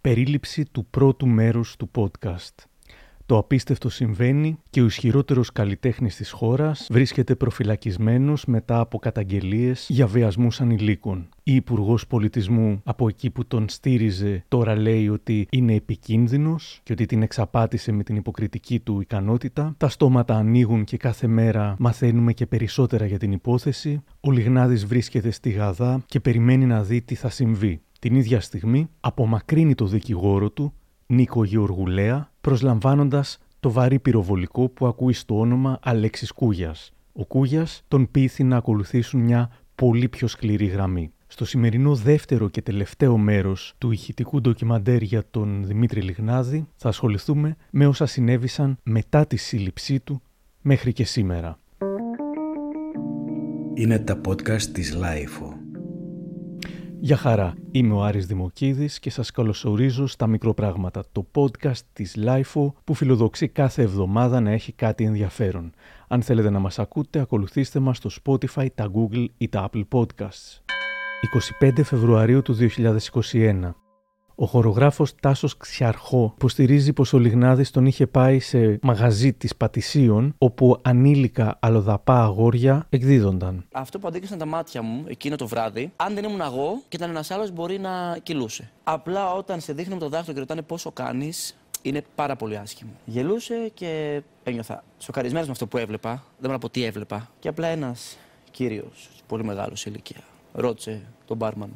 Περίληψη του πρώτου μέρους του podcast. Το απίστευτο συμβαίνει και ο ισχυρότερος καλλιτέχνης της χώρας βρίσκεται προφυλακισμένος μετά από καταγγελίες για βιασμούς ανηλίκων. Η Υπουργός Πολιτισμού από εκεί που τον στήριζε τώρα λέει ότι είναι επικίνδυνος και ότι την εξαπάτησε με την υποκριτική του ικανότητα. Τα στόματα ανοίγουν και κάθε μέρα μαθαίνουμε και περισσότερα για την υπόθεση. Ο Λιγνάδης βρίσκεται στη Γαδά και περιμένει να δει τι θα συμβεί. Την ίδια στιγμή απομακρύνει το δικηγόρο του, Νίκο Γεωργουλέα, προσλαμβάνοντας το βαρύ πυροβολικό που ακούει στο όνομα Αλέξης Κούγιας. Ο Κούγιας τον πείθει να ακολουθήσουν μια πολύ πιο σκληρή γραμμή. Στο σημερινό δεύτερο και τελευταίο μέρος του ηχητικού ντοκιμαντέρ για τον Δημήτρη Λιγνάδη θα ασχοληθούμε με όσα συνέβησαν μετά τη σύλληψή του μέχρι και σήμερα. Είναι τα podcast της Lifeo. Γεια χαρά, είμαι ο Άρης Δημοκίδης και σας καλωσορίζω στα μικροπράγματα, το podcast της LIFO που φιλοδοξεί κάθε εβδομάδα να έχει κάτι ενδιαφέρον. Αν θέλετε να μας ακούτε, ακολουθήστε μας στο Spotify, τα Google ή τα Apple Podcasts. 25 Φεβρουαρίου του 2021 ο χορογράφος Τάσος Ξιαρχό υποστηρίζει πως ο Λιγνάδης τον είχε πάει σε μαγαζί της Πατησίων, όπου ανήλικα αλλοδαπά αγόρια εκδίδονταν. Αυτό που αντίκρισαν τα μάτια μου εκείνο το βράδυ, αν δεν ήμουν εγώ και ήταν ένας άλλος, μπορεί να κυλούσε. Απλά όταν σε δείχνει με το δάχτυλο και ρωτάνε πόσο κάνεις, είναι πάρα πολύ άσχημο. Γελούσε και ένιωθα σοκαρισμένος με αυτό που έβλεπα. Δεν μπορώ να πω τι έβλεπα. Και απλά ένας κύριος, πολύ μεγάλος σε ηλικία, ρώτησε τον μπάρμαν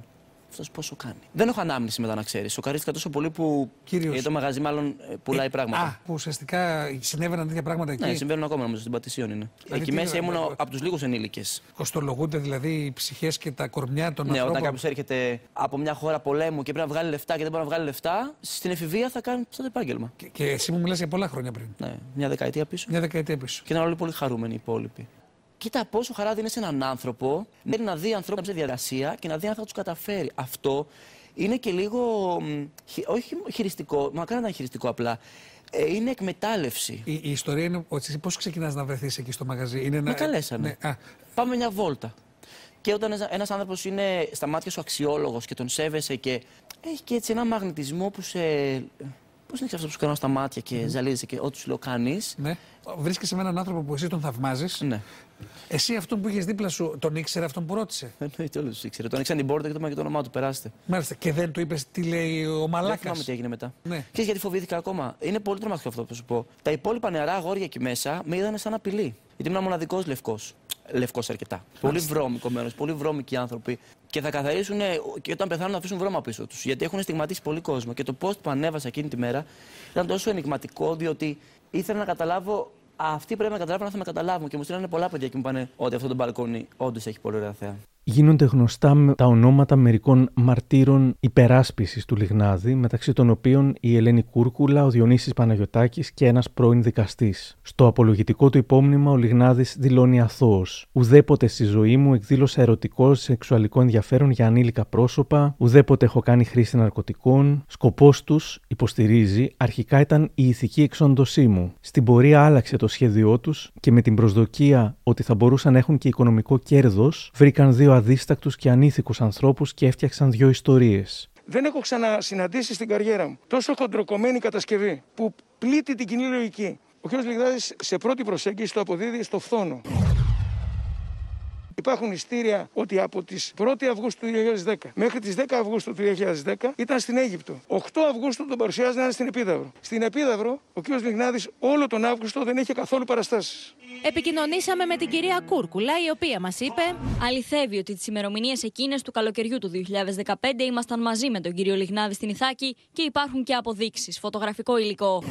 αυτός πόσο κάνει. Δεν έχω ανάμνηση μετά να ξέρεις. Σοκαρίστηκα τόσο πολύ που. Κύριος. το μαγαζί μάλλον ε, πουλάει Ε, πράγματα. Α, που ουσιαστικά συνέβαιναν τέτοια πράγματα εκεί. Ναι, συμβαίνουν ακόμα νομίζω στην Πατησίων είναι. Δηλαδή, Εκεί τι μέσα είναι, ήμουν ε, από τους λίγους ενήλικες. Κοστολογούνται δηλαδή οι ψυχές και τα κορμιά των Ναι, όταν ανθρώπων. κάποιος έρχεται από μια χώρα πολέμου και πρέπει να βγάλει λεφτά και δεν μπορεί να βγάλει λεφτά, στην εφηβεία θα κάνει αυτό το επάγγελμα. Και, και εσύ μου μιλάς για πολλά χρόνια πριν. Ναι, μια δεκαετία πίσω. Μια δεκαετία πίσω. Και ήταν όλοι πολύ χαρούμενοι οι υπόλοιποι. Κοίτα πόσο χαρά δίνει σε έναν άνθρωπο να δει ανθρώπους σε διαδικασία και να δει αν θα τους καταφέρει. Αυτό είναι και λίγο. μ, χει- όχι χειριστικό, μακάρι να είναι χειριστικό απλά. Ε, είναι εκμετάλλευση. Η, η ιστορία είναι ότι εσύ πώς ξεκινάς να βρεθείς εκεί στο μαγαζί; Είναι Με να- καλέσανε. Ναι, α, Πάμε μια βόλτα. Και όταν ένας άνθρωπος είναι στα μάτια σου αξιόλογος και τον σέβεσαι και έχει και έτσι ένα μαγνητισμό που σε. Πώς είναι αυτό που σου κάνω στα μάτια και ζαλίζεσαι και ό,τι σου λέω κάνεις. ναι. Βρίσκεσαι με έναν άνθρωπο που εσύ τον θαυμάζεις. Ναι. Εσύ αυτόν που είχες δίπλα σου τον ήξερε αυτόν που ρώτησε; Εννοείται όλους τους ήξερε. Τον ανοίξαν την πόρτα και το είπαν και το όνομά του. Περάστε. Μάλιστα. Και δεν του είπες τι λέει ο Δεν Μαλάκας; θυμάμαι τι έγινε μετά. Ναι. Ξέρεις γιατί φοβήθηκα ακόμα; Είναι πολύ τρομακτικό αυτό που θα σου πω. Τα υπόλοιπα νεαρά αγόρια εκεί μέσα με είδαν σαν απειλή. Γιατί ήμουν μοναδικός λευκός. Λευκός αρκετά. Πολύ βρώμικο μέρος, πολύ βρώμικοι άνθρωποι. Και θα καθαρίσουν ε, και όταν πεθάνουν να αφήσουν βρώμα πίσω τους. Γιατί έχουν στιγματίσει πολύ κόσμο. Και το post που ανέβασα εκείνη τη μέρα ήταν τόσο ενηγματικό, διότι ήθελα να καταλάβω. Αυτοί πρέπει να καταλάβουν αν θα με καταλάβουν. Και μου στείλανε πολλά παιδιά και μου πάνε ότι αυτό το μπαλκόνι όντως έχει πολύ ωραία θέα. Γίνονται γνωστά με τα ονόματα μερικών μαρτύρων υπεράσπισης του Λιγνάδη, μεταξύ των οποίων η Ελένη Κούρκουλα, ο Διονύσης Παναγιωτάκης και ένας πρώην δικαστής. Στο απολογητικό του υπόμνημα ο Λιγνάδης δηλώνει αθώος. Ουδέποτε στη ζωή μου εκδήλωσα ερωτικό σεξουαλικό ενδιαφέρον για ανήλικα πρόσωπα, ουδέποτε έχω κάνει χρήση ναρκωτικών. Σκοπός τους, υποστηρίζει, αρχικά ήταν η ηθική εξόντωσή μου. Στην πορεία άλλαξε το σχέδιό τους και με την προσδοκία ότι θα μπορούσαν να έχουν και οικονομικό κέρδος, βρήκαν δύο αδίστακτους και ανήθικους ανθρώπους και έφτιαξαν δύο ιστορίες. Δεν έχω ξανασυναντήσει στην καριέρα μου τόσο χοντροκομμένη κατασκευή που πλήττει την κοινή λογική. Ο κ. Λιγδάδης σε πρώτη προσέγγιση το αποδίδει στο φθόνο. Υπάρχουν ιστήρια ότι από τις 1η Αυγούστου του 2010 μέχρι τις 10 Αυγούστου του 2010 ήταν στην Αίγυπτο. 8 Αυγούστου τον παρουσιάζει να είναι στην Επίδαυρο. Στην Επίδαυρο ο κ. Λιγνάδης όλο τον Αύγουστο δεν είχε καθόλου παραστάσεις. Επικοινωνήσαμε με την κυρία Κούρκουλα, η οποία μας είπε. Αληθεύει ότι τις ημερομηνίες εκείνες του καλοκαιριού του 2015 ήμασταν μαζί με τον κύριο Λιγνάδη στην Ιθάκη και υπάρχουν και αποδείξεις, φωτογραφικό υλικό.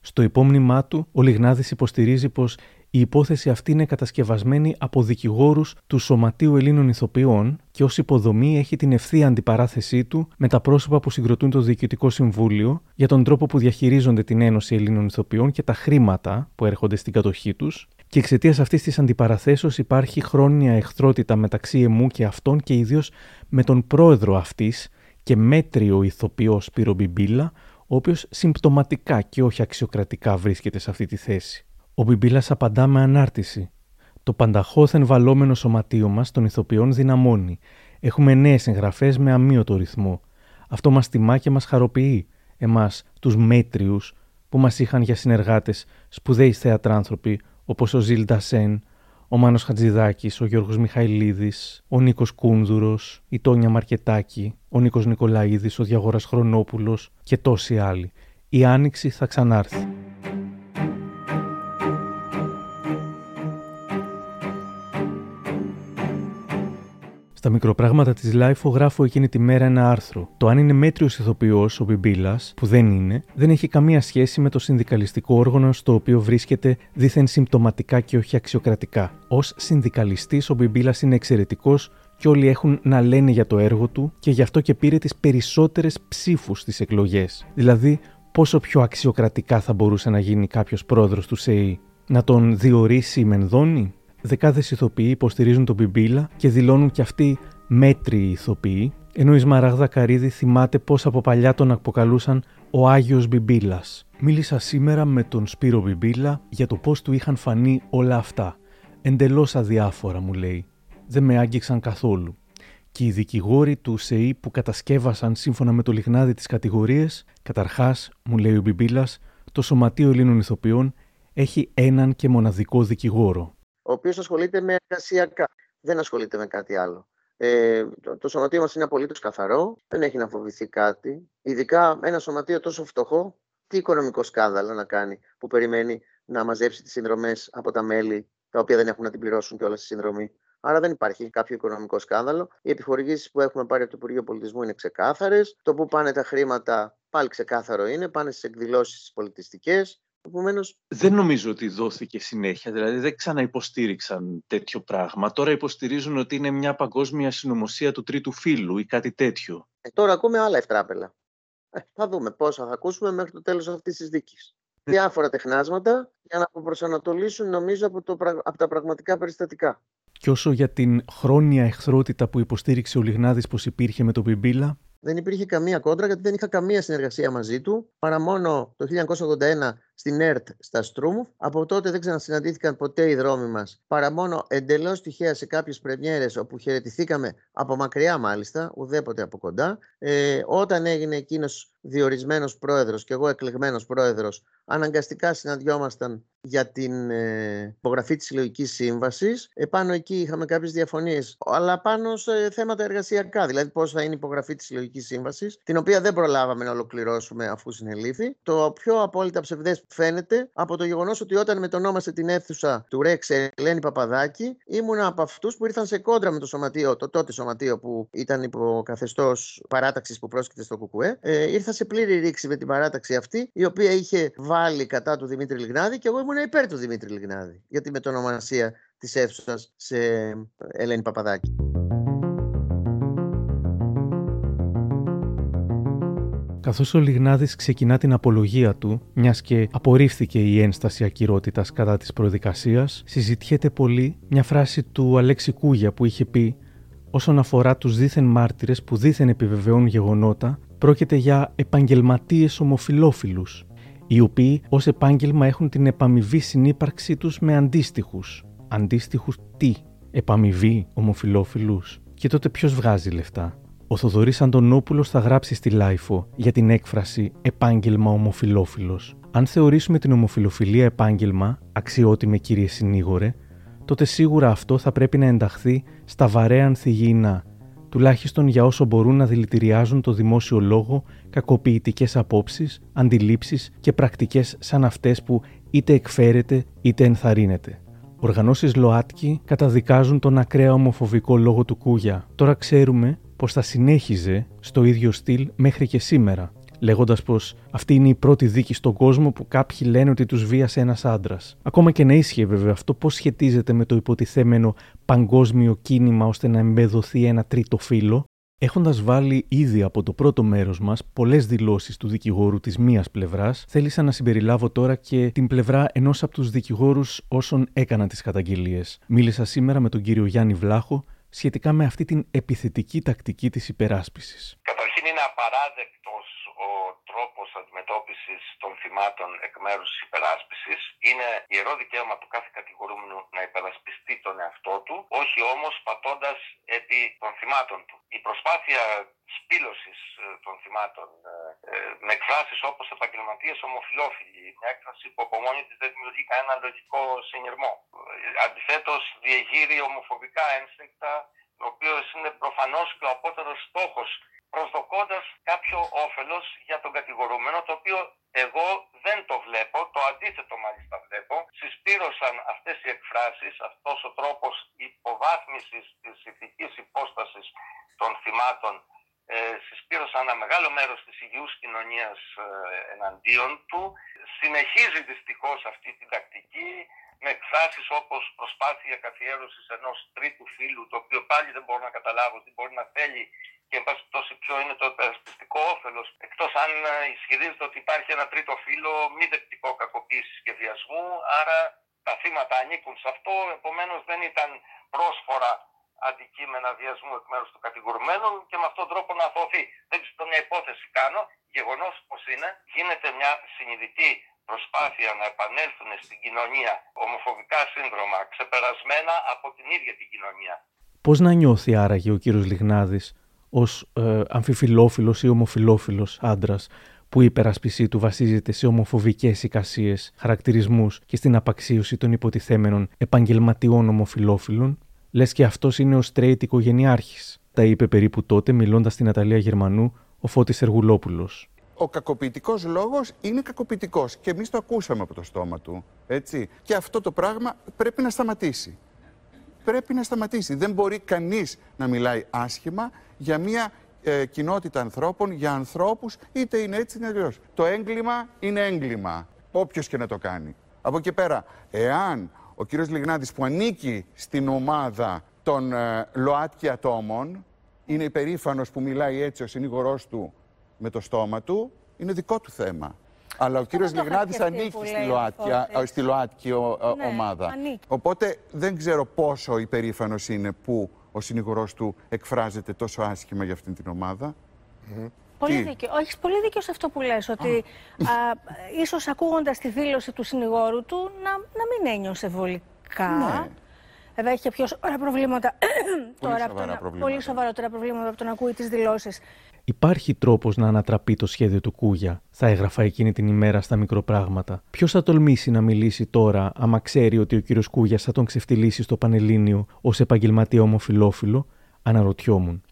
Στο υπόμνημά του, ο Λιγνάδης υποστηρίζει πως η υπόθεση αυτή είναι κατασκευασμένη από δικηγόρους του Σωματείου Ελλήνων Ηθοποιών και ως υποδομή έχει την ευθεία αντιπαράθεσή του με τα πρόσωπα που συγκροτούν το Διοικητικό Συμβούλιο για τον τρόπο που διαχειρίζονται την Ένωση Ελλήνων Ηθοποιών και τα χρήματα που έρχονται στην κατοχή τους και εξαιτίας αυτής της αντιπαραθέσεως υπάρχει χρόνια εχθρότητα μεταξύ εμού και αυτών και ιδίως με τον πρόεδρο αυτής και μέτριο ηθοποιό Σπύρο Μπιμπίλα, ο οποίος συμπτωματικά και όχι αξιοκρατικά βρίσκεται σε αυτή τη θέση. Ο Μπιμπίλα απαντά με ανάρτηση. Το πανταχώθεν βαλόμενο σωματείο μας των ηθοποιών δυναμώνει. Έχουμε νέες εγγραφές με αμύωτο ρυθμό. Αυτό μας τιμά και μας χαροποιεί, εμάς, τους μέτριους, που μας είχαν για συνεργάτες σπουδαίοι θεατράνθρωποι όπως ο Ζιλ Ντασέν, ο Μάνος Χατζιδάκις, ο Γιώργος Μιχαηλίδης, ο Νίκος Κούνδουρος, η Τόνια Μαρκετάκη, ο Νίκος Νικολαΐδης, ο Διαγόρας Χρονόπουλος και τόσοι άλλοι. Η Άνοιξη θα ξανάρθει. Στα μικροπράγματα της LiFO γράφω εκείνη τη μέρα ένα άρθρο. Το αν είναι μέτριος ηθοποιός ο Μπιμπίλας, που δεν είναι, δεν έχει καμία σχέση με το συνδικαλιστικό όργανο στο οποίο βρίσκεται δήθεν συμπτωματικά και όχι αξιοκρατικά. Ως συνδικαλιστής, ο Μπιμπίλας είναι εξαιρετικός και όλοι έχουν να λένε για το έργο του και γι' αυτό και πήρε τις περισσότερες ψήφους στις εκλογές. Δηλαδή, πόσο πιο αξιοκρατικά θα μπορούσε να γίνει κάποιος πρόεδρος του ΣΕΗ. Να τον διορίσει η Μενδώνη, δεκάδες ηθοποιοί υποστηρίζουν τον Μπιμπίλα και δηλώνουν κι αυτοί μέτριοι ηθοποιοί, ενώ η Σμαράγδα Καρίδη θυμάται πώς από παλιά τον αποκαλούσαν ο Άγιος Μπιμπίλας. Μίλησα σήμερα με τον Σπύρο Μπιμπίλα για το πώς του είχαν φανεί όλα αυτά. Εντελώς αδιάφορα, μου λέει. Δεν με άγγιξαν καθόλου. Και οι δικηγόροι του ΣΕΗ που κατασκεύασαν σύμφωνα με το λιγνάδι τις κατηγορίες, καταρχάς, μου λέει ο Μπιμπίλας, το Σωματείο Ελλήνων Ηθοποιών έχει έναν και μοναδικό δικηγόρο, ο οποίος ασχολείται με εργασιακά. Δεν ασχολείται με κάτι άλλο. Ε, το, το σωματείο μας είναι απολύτως καθαρό, δεν έχει να φοβηθεί κάτι. Ειδικά ένα σωματείο τόσο φτωχό, τι οικονομικό σκάνδαλο να κάνει που περιμένει να μαζέψει τις συνδρομές από τα μέλη τα οποία δεν έχουν να την πληρώσουν και όλα στη συνδρομή. Άρα δεν υπάρχει κάποιο οικονομικό σκάνδαλο. Οι επιχορηγήσεις που έχουμε πάρει από το Υπουργείο Πολιτισμού είναι ξεκάθαρες. Το που πάνε τα χρήματα πάλι ξεκάθαρο είναι. Πάνε στις εκδηλώσεις πολιτιστικές. Επομένως. Δεν νομίζω ότι δόθηκε συνέχεια, δηλαδή δεν ξαναυποστήριξαν τέτοιο πράγμα. Τώρα υποστηρίζουν ότι είναι μια παγκόσμια συνωμοσία του τρίτου φύλου ή κάτι τέτοιο. Ε, τώρα ακούμε άλλα ευτράπελα. Ε, θα δούμε πόσα θα ακούσουμε μέχρι το τέλος αυτής της δίκης. Ναι. Διάφορα τεχνάσματα για να προσανατολίσουν νομίζω από, το, από τα πραγματικά περιστατικά. Και όσο για την χρόνια εχθρότητα που υποστήριξε ο Λιγνάδης πως υπήρχε με τον Πιμπίλα, δεν υπήρχε καμία κόντρα γιατί δεν είχα καμία συνεργασία μαζί του παρά μόνο το 1981 στην ΕΡΤ στα Στρούμ. Από τότε δεν ξανασυναντήθηκαν ποτέ οι δρόμοι μας παρά μόνο εντελώς τυχαία σε κάποιες πρεμιέρες όπου χαιρετηθήκαμε από μακριά μάλιστα, ουδέποτε από κοντά. Ε, όταν έγινε εκείνος διορισμένος πρόεδρος και εγώ εκλεγμένος πρόεδρος, αναγκαστικά συναντιόμασταν για την ε, υπογραφή της συλλογικής σύμβασης. Επάνω εκεί είχαμε κάποιες διαφωνίες, αλλά πάνω σε θέματα εργασιακά, δηλαδή πώς θα είναι η υπογραφή της συλλογικής σύμβασης, την οποία δεν προλάβαμε να ολοκληρώσουμε αφού συνελήφθη. Το πιο απόλυτα ψευδές φαίνεται από το γεγονός ότι όταν μετονόμασε την αίθουσα του Ρέξ Ελένη Παπαδάκη, ήμουν από αυτούς που ήρθαν σε κόντρα με το σωματείο, το τότε σωματείο που ήταν υπό καθεστώς παράταξης που πρόσκειται στο ΚΚΕ. Ε, ήρθα σε πλήρη ρήξη με την παράταξη αυτή, η οποία είχε βάλει κατά του Δημήτρη Λιγνάδη και εγώ ήμουν υπέρ του Δημήτρη Λιγνάδη για τη μετονομασία της αίθουσας σε Ελένη Παπαδάκη. Καθώς ο Λιγνάδης ξεκινά την απολογία του, μιας και απορρίφθηκε η ένσταση ακυρότητας κατά της προδικασίας, συζητιέται πολύ μια φράση του Αλέξη Κούγια που είχε πει «Όσον αφορά τους δίθεν μάρτυρες που δίθεν επιβεβαιώνουν γεγονότα, πρόκειται για επαγγελματίες ομοφιλόφιλους, οι οποίοι ως επάγγελμα έχουν την επαμοιβή συνύπαρξή τους με αντίστοιχους. Αντίστοιχους τι, επαμοιβή ομοφιλόφιλου. Και τότε ποιος βγάζει λεφτά; Ο Θοδωρής Αντωνόπουλος θα γράψει στη LiFO για την έκφραση επάγγελμα ομοφυλόφιλος. Αν θεωρήσουμε την ομοφυλοφιλία επάγγελμα, αξιότιμε κύριε συνήγορε, τότε σίγουρα αυτό θα πρέπει να ενταχθεί στα βαρέα ανθυγιεινά τουλάχιστον για όσο μπορούν να δηλητηριάζουν το δημόσιο λόγο κακοποιητικές απόψεις, αντιλήψεις και πρακτικές σαν αυτές που είτε εκφέρετε είτε ενθαρρύνετε. Οργανώσεις ΛΟΑΤΚΙ καταδικάζουν τον ακραία ομοφοβικό λόγο του Κούγια. Τώρα ξέρουμε πως θα συνέχιζε στο ίδιο στυλ μέχρι και σήμερα, λέγοντας πως αυτή είναι η πρώτη δίκη στον κόσμο που κάποιοι λένε ότι τους βίασε ένας άντρας. Ακόμα και να ίσχυε βέβαια αυτό, πώς σχετίζεται με το υποτιθέμενο παγκόσμιο κίνημα ώστε να εμπεδοθεί ένα τρίτο φύλλο, Έχοντας βάλει ήδη από το πρώτο μέρος μας πολλές δηλώσεις του δικηγόρου της μίας πλευράς, θέλησα να συμπεριλάβω τώρα και την πλευρά ενός από τους δικηγόρους όσων έκαναν τις καταγγελίες. Μίλησα σήμερα με τον κύριο Γιάννη Βλάχο σχετικά με αυτή την επιθετική τακτική της υπεράσπισης. Καταρχήν είναι απαράδεκτος ο τρόπος αντιμετώπισης των θυμάτων εκ μέρους της υπεράσπισης. Είναι ιερό δικαίωμα του κάθε κατηγορούμενου να υπερασπιστεί τον εαυτό του, όχι όμως πατώντας επί των θυμάτων του. η προσπάθεια σπήλωσης ε, των θυμάτων ε, με εκφράσεις όπως επαγγελματίες ομοφιλόφιλοι, μια έκφραση που από μόνη της δεν δημιουργεί κανένα λογικό συνειρμό. Αντιθέτως διεγείρει ομοφοβικά ένστικτα, ο οποίος είναι προφανώς και ο απότερος στόχος προσδοκώντας κάποιο όφελος για τον κατηγορούμενο, το οποίο εγώ δεν το βλέπω, το αντίθετο μάλιστα βλέπω. Συσπήρωσαν αυτές οι εκφράσεις, αυτός ο τρόπος υποβάθμισης της ηθικής υπόστασης των θυμάτων ε, συσπήρωσαν ένα μεγάλο μέρος της υγιούς κοινωνίας ε, εναντίον του. Συνεχίζει δυστυχώς αυτή την τακτική με εκφράσεις όπως προσπάθεια καθιέρωσης ενός τρίτου φίλου, το οποίο πάλι δεν μπορώ να καταλάβω τι μπορεί να θέλει και εν πάση πτώση ποιο είναι το επερασπιστικό όφελος. Εκτός αν ε, ισχυρίζεται ότι υπάρχει ένα τρίτο φύλλο μη δεκτικό κακοποίησης και βιασμού, άρα τα θύματα ανήκουν σε αυτό, επομένως δεν ήταν πρόσφορα αντικείμενα βιασμού εκ μέρους του κατηγορουμένου και με αυτόν τον τρόπο να αθωωθεί. Δεν ξέρω μια υπόθεση κάνω, γεγονός πως είναι, γίνεται μια συνειδητή προσπάθεια να επανέλθουν στην κοινωνία ομοφοβικά σύνδρομα ξεπερασμένα από την ίδια την κοινωνία. Πώς να νιώθει άραγε ο κύριος Λιγνάδης ως ε, αμφιφιλόφιλος ή ομοφιλόφιλος άντρας που η υπερασπισή του βασίζεται σε ομοφοβικές εικασίες, χαρακτηρισμούς και στην απαξίωση των υποτιθέμενων επαγγελματιών ομοφιλόφιλων, λες και αυτός είναι ο straight οικογενειάρχης. Τα είπε περίπου τότε, μιλώντας στην Αταλία Γερμανού, ο Φώτης Εργουλόπουλος. Ο κακοποιητικός λόγος είναι κακοποιητικός και εμείς το ακούσαμε από το στόμα του, έτσι. Και αυτό το πράγμα πρέπει να σταματήσει πρέπει να σταματήσει. Δεν μπορεί κανείς να μιλάει άσχημα για μια ε, κοινότητα ανθρώπων, για ανθρώπους, είτε είναι έτσι είτε αλλιώς. Το έγκλημα είναι έγκλημα, όποιος και να το κάνει. Από εκεί πέρα, εάν ο κύριος Λιγνάδης που ανήκει στην ομάδα των ε, ΛΟΑΤΚΙ ατόμων, είναι υπερήφανος που μιλάει έτσι ο συνήγορός του με το στόμα του, είναι δικό του θέμα. Αλλά ο κύριος Λιγνάδης ανήκει στη ΛΟΑΤΚΙ, στη ΛΟΑΤΚΙ ναι, ομάδα. Οπότε δεν ξέρω πόσο υπερήφανος είναι που ο συνηγορός του εκφράζεται τόσο άσχημα για αυτήν την ομάδα. Πολύ δίκαιο. Όχι, πολύ δίκαιο σε αυτό που λες, ότι α, ίσως ακούγοντας τη δήλωση του συνηγόρου του να, να μην ένιωσε βολικά. Ναι. Βέβαια έχει πιο σοβαρά προβλήματα. Πολύ τώρα, σοβαρά προβλήματα. Πολύ σοβαρότερα προβλήματα από το να ακούει τις δηλώσεις. Υπάρχει τρόπος να ανατραπεί το σχέδιο του Κούγια, θα έγραφα εκείνη την ημέρα στα μικροπράγματα. Ποιος θα τολμήσει να μιλήσει τώρα, άμα ξέρει ότι ο κύριος Κούγια θα τον ξεφτυλίσει στο Πανελλήνιο ως επαγγελματία ομοφυλόφιλο, αναρωτιόμουν.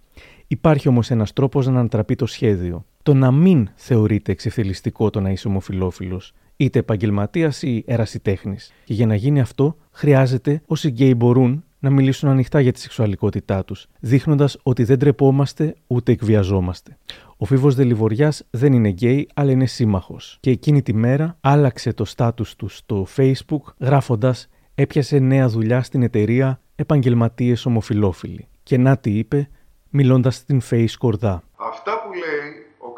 Υπάρχει όμως ένας τρόπος να ανατραπεί το σχέδιο. Το να μην θεωρείται εξευτελιστικό το να είσαι ομοφυλόφιλος, είτε επαγγελματίας ή ερασιτέχνης. Και για να γίνει αυτό, χρειάζεται όσοι γκέι μπορούν να μιλήσουν ανοιχτά για τη σεξουαλικότητά τους, δείχνοντας ότι δεν ντρεπόμαστε ούτε εκβιαζόμαστε. Ο Φοίβος Δεληβοριάς δεν είναι γκέι, αλλά είναι σύμμαχος. Και εκείνη τη μέρα άλλαξε το στάτους του στο Facebook, γράφοντας Έπιασε νέα δουλειά στην εταιρεία Επαγγελματίες Ομοφυλόφιλοι. Και να τι είπε, μιλώντας στην Face Κορδά. Αυτά που λέει ο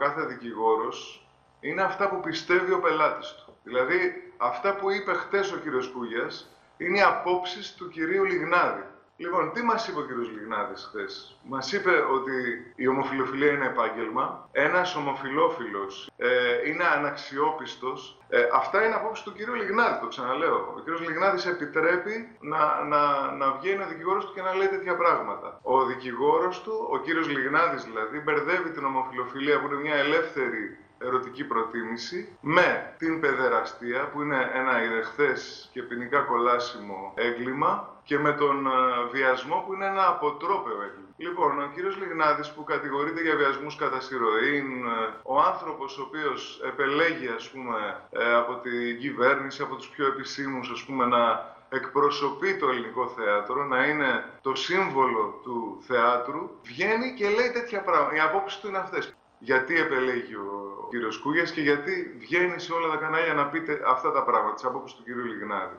κάθε δικηγόρος είναι αυτά που πιστεύει ο πελάτης του. Δηλαδή, αυτά που είπε χτες ο κύριος Κούγιας είναι οι απόψεις του κυρίου Λιγνάδη. Λοιπόν, τι μας είπε ο κύριος Λιγνάδη χθες; Μας είπε ότι η ομοφιλοφιλία είναι επάγγελμα. Ένας ομοφιλόφιλος ε, είναι αναξιόπιστος. Ε, αυτά είναι απόψεις του κυρίου Λιγνάδη, το ξαναλέω. Ο κύριος Λιγνάδη επιτρέπει να, να, να βγαίνει ο δικηγόρος του και να λέει τέτοια πράγματα. Ο δικηγόρος του, ο κύριος Λιγνάδη δηλαδή, μπερδεύει την ομοφιλοφιλία που είναι μια ελεύθερη ερωτική προτίμηση με την παιδεραστία που είναι ένα ηρεχθές και ποινικά κολάσιμο έγκλημα και με τον ε, βιασμό που είναι ένα αποτρόπαιο έγκλημα. Λοιπόν, ο κύριος Λιγνάδης που κατηγορείται για βιασμούς κατά σειροήν, ε, ο άνθρωπος ο οποίος επελέγει ας πούμε ε, από την κυβέρνηση, από τους πιο επισήμους ας πούμε να εκπροσωπεί το ελληνικό θέατρο, να είναι το σύμβολο του θεάτρου, βγαίνει και λέει τέτοια πράγματα. Οι απόψεις του είναι αυτές. Γιατί επελέγει ο κύριος Κούγιας και γιατί βγαίνει σε όλα τα κανάλια να πείτε αυτά τα πράγματα, τις απόψεις του κύριου Λιγνάδη.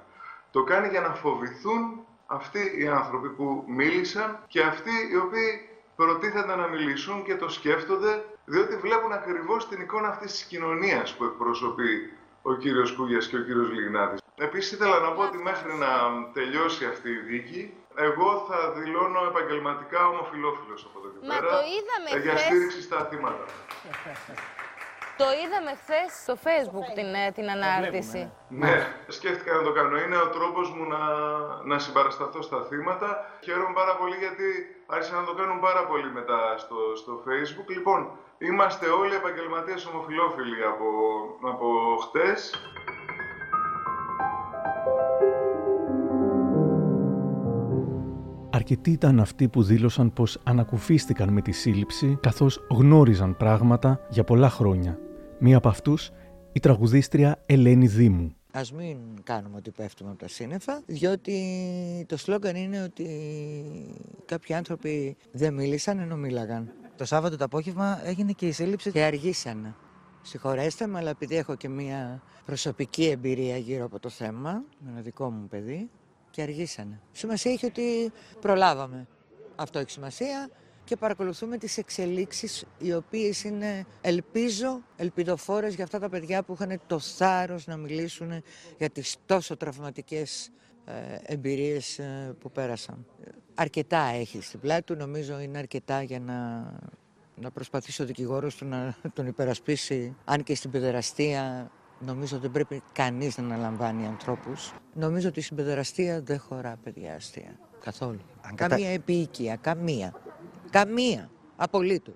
Το κάνει για να φοβηθούν αυτοί οι άνθρωποι που μίλησαν και αυτοί οι οποίοι προτίθενται να μιλήσουν και το σκέφτονται, διότι βλέπουν ακριβώς την εικόνα αυτής της κοινωνίας που εκπροσωπεί ο κύριος Κούγιας και ο κύριος Λιγνάδης. Επίσης ήθελα να πω ότι μέχρι να τελειώσει αυτή η δίκη, εγώ θα δηλώνω επαγγελματικά ομοφιλόφιλος από εδώ και πέρα. το είδαμε Για στήριξη στα θύματα. Το είδαμε χθες στο facebook την, ε, την ανάρτηση. Ναι. ναι, σκέφτηκα να το κάνω. Είναι ο τρόπος μου να, να συμπαρασταθώ στα θύματα. Χαίρομαι πάρα πολύ γιατί άρχισαν να το κάνουν πάρα πολύ μετά στο, στο facebook. Λοιπόν, είμαστε όλοι επαγγελματίες ομοφιλόφιλοι από, από χτες. Αρκετοί ήταν αυτοί που δήλωσαν πως ανακουφίστηκαν με τη σύλληψη καθώς γνώριζαν πράγματα για πολλά χρόνια. Μία από αυτούς, η τραγουδίστρια Ελένη Δήμου. Α μην κάνουμε ότι πέφτουμε από τα σύννεφα, διότι το σλόγκαν είναι ότι κάποιοι άνθρωποι δεν μίλησαν ενώ μίλαγαν. Το Σάββατο το απόγευμα έγινε και η σύλληψη και αργήσανε. Συγχωρέστε με, αλλά επειδή έχω και μία προσωπική εμπειρία γύρω από το θέμα, με ένα δικό μου παιδί, και αργήσανε. Σημασία έχει ότι προλάβαμε. Αυτό έχει σημασία και παρακολουθούμε τις εξελίξεις οι οποίες είναι ελπίζω ελπιδοφόρες για αυτά τα παιδιά που είχαν το θάρρος να μιλήσουν για τις τόσο τραυματικές ε, εμπειρίες ε, που πέρασαν. Αρκετά έχει στην πλάτη του, νομίζω είναι αρκετά για να, να προσπαθήσει ο δικηγόρος του να τον υπερασπίσει αν και στην παιδεραστία Νομίζω ότι πρέπει κανείς να αναλαμβάνει ανθρώπους. Νομίζω ότι η συμπεδεραστία δεν χωρά παιδιά αστεία. Καθόλου. Αν καμία επίοικια, καμία. Καμία. Απολύτως.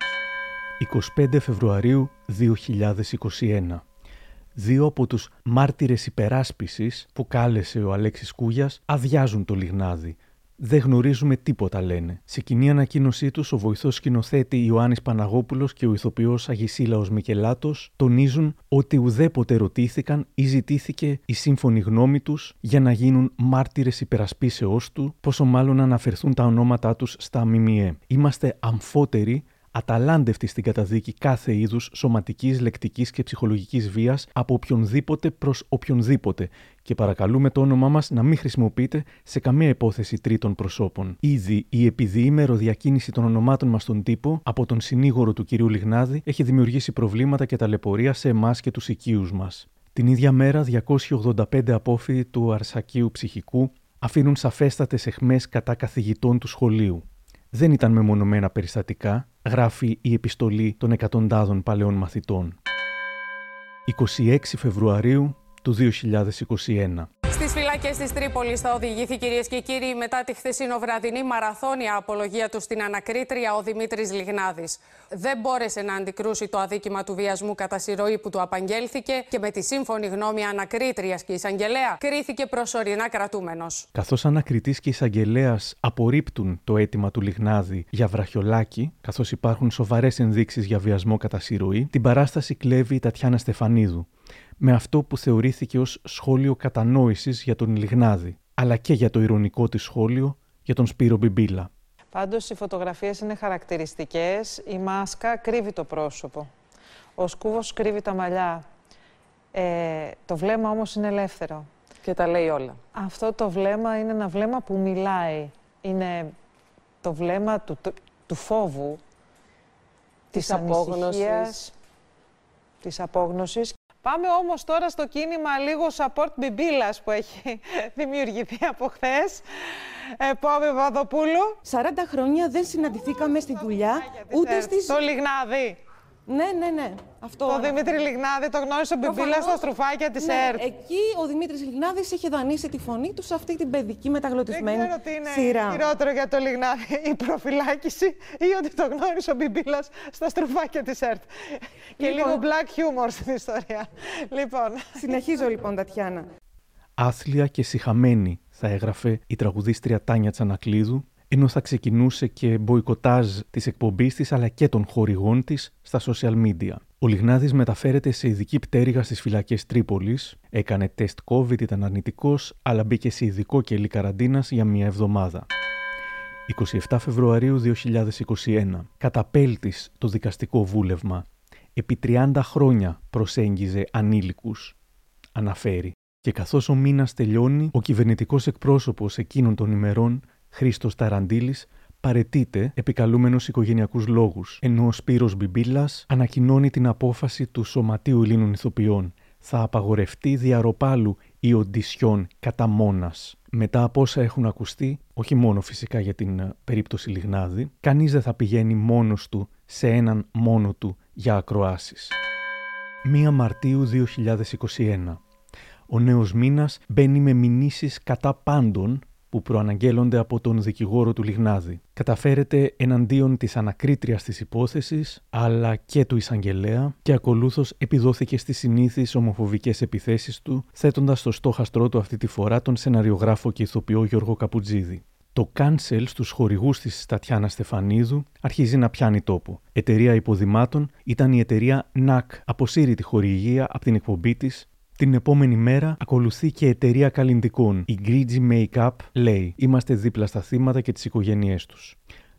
25 Φεβρουαρίου 2021. Δύο από τους μάρτυρες υπεράσπισης που κάλεσε ο Αλέξης Κούγιας αδειάζουν το λιγνάδι δεν γνωρίζουμε τίποτα, λένε. Σε κοινή ανακοίνωσή τους, ο βοηθός σκηνοθέτη Ιωάννης Παναγόπουλος και ο ηθοποιός Αγισίλαος Μικελάτος τονίζουν ότι ουδέποτε ρωτήθηκαν ή ζητήθηκε η σύμφωνη γνώμη τους για να γίνουν μάρτυρες υπερασπίσεώς του, πόσο μάλλον να αναφερθούν τα ονόματά τους στα ΜΜΕ. Είμαστε αμφότεροι αταλάντευτη στην καταδίκη κάθε είδους σωματικής, λεκτικής και ψυχολογικής βίας από οποιονδήποτε προς οποιονδήποτε και παρακαλούμε το όνομά μας να μην χρησιμοποιείται σε καμία υπόθεση τρίτων προσώπων. Ήδη η επιδιήμερο διακίνηση των ονομάτων μας στον τύπο από τον συνήγορο του κυρίου Λιγνάδη έχει δημιουργήσει προβλήματα και ταλαιπωρία σε εμάς και τους οικείους μας. Την ίδια μέρα, 285 απόφοιτοι του Αρσακίου Ψυχικού αφήνουν σαφέστατες εχμές κατά καθηγητών του σχολείου. Δεν ήταν μεμονωμένα περιστατικά, γράφει η επιστολή των εκατοντάδων παλαιών μαθητών. 26 Φεβρουαρίου του 2021. Στις φυλάκε της Τρίπολης θα οδηγηθεί, κυρίες και κύριοι, μετά τη χθεσινό βραδινή μαραθώνια απολογία του στην ανακρίτρια ο Δημήτρης Λιγνάδης. Δεν μπόρεσε να αντικρούσει το αδίκημα του βιασμού κατά συρροή που του απαγγέλθηκε και με τη σύμφωνη γνώμη ανακρίτριας και εισαγγελέα κρίθηκε προσωρινά κρατούμενος. Καθώς ανακριτής και εισαγγελέας απορρίπτουν το αίτημα του Λιγνάδη για βραχιολάκι, καθώς υπάρχουν σοβαρές ενδείξεις για βιασμό κατά συρροή, την παράσταση κλέβει η Τατιάνα Στεφανίδου με αυτό που θεωρήθηκε ως σχόλιο κατανόησης για τον Λιγνάδη, αλλά και για το ηρωνικό της σχόλιο για τον Σπύρο Μπιμπίλα. Πάντως οι φωτογραφίες είναι χαρακτηριστικές, η μάσκα κρύβει το πρόσωπο, ο σκούβος κρύβει τα μαλλιά, ε, το βλέμμα όμως είναι ελεύθερο. Και τα λέει όλα. Αυτό το βλέμμα είναι ένα βλέμμα που μιλάει, είναι το βλέμμα του, του, φόβου, της, της απόγνωσης, της απόγνωσης Πάμε όμως τώρα στο κίνημα λίγο support μπιμπίλας που έχει δημιουργηθεί από χθες. Επόμενο Παπαδοπούλου. 40 χρόνια δεν συναντηθήκαμε στη δουλειά, ούτε στις... Το Λιγνάδι. Ναι, ναι, ναι. Αυτό... Το Δημήτρη Λιγνάδη το γνώρισε ο Μπιμπίλας στα στρουφάκια της ναι, ΕΡΤ. Εκεί ο Δημήτρης Λιγνάδης είχε δανείσει τη φωνή του σε αυτή την παιδική μεταγλωτισμένη Δεν ξέρω τι είναι σειρά. χειρότερο για το Λιγνάδη, η προφυλάκηση ή ότι το γνώρισε ο Μπιμπίλας στα στρουφάκια της ΕΡΤ. Και Λοιπόν- λίγο black humor στην ιστορία. Λοιπόν. Συνεχίζω λοιπόν, Τατιάνα. Άθλια και συχαμένη, θα έγραφε η τραγουδίστρια Τάνια Τσανακλείδου, ενώ θα ξεκινούσε και μποϊκοτάζ της εκπομπής της αλλά και των χορηγών της στα social media. Ο Λιγνάδης μεταφέρεται σε ειδική πτέρυγα στις φυλακές Τρίπολης, έκανε τεστ COVID, ήταν αρνητικός, αλλά μπήκε σε ειδικό κελί καραντίνας για μία εβδομάδα. 27 Φεβρουαρίου 2021. Καταπέλτης το δικαστικό βούλευμα. Επί 30 χρόνια προσέγγιζε ανήλικους. Αναφέρει. Και καθώς ο μήνας τελειώνει, ο κυβερνητικός εκπρόσωπος εκείνων των ημερών, Χρήστος Ταραντήλης, παρετείται επικαλούμενος οικογενειακούς λόγους, ενώ ο Σπύρος Μπιμπίλας ανακοινώνει την απόφαση του Σωματείου Ελλήνων Ηθοποιών. Θα απαγορευτεί διαρροπάλου η οντισιόν κατά μόνας. Μετά από όσα έχουν ακουστεί, όχι μόνο φυσικά για την ε, περίπτωση Λιγνάδη, κανείς δεν θα πηγαίνει μόνος του σε έναν μόνο του για ακροάσεις. 1 Μαρτίου 2021. Ο νέος μήνας μπαίνει με μηνύσεις κατά πάντων που προαναγγέλλονται από τον δικηγόρο του Λιγνάδη. Καταφέρεται εναντίον της ανακρίτριας της υπόθεσης, αλλά και του εισαγγελέα και ακολούθως επιδόθηκε στις συνήθεις ομοφοβικές επιθέσεις του, θέτοντας στο στόχαστρό του αυτή τη φορά τον σεναριογράφο και ηθοποιό Γιώργο Καπουτζίδη. Το cancel στους χορηγούς της Τατιάνα Στεφανίδου αρχίζει να πιάνει τόπο. Εταιρεία υποδημάτων ήταν η εταιρεία NAC. Αποσύρει τη χορηγία από την εκπομπή της την επόμενη μέρα ακολουθεί και εταιρεία καλλιντικών. Η Greedy Makeup λέει: Είμαστε δίπλα στα θύματα και τις οικογένειές τους.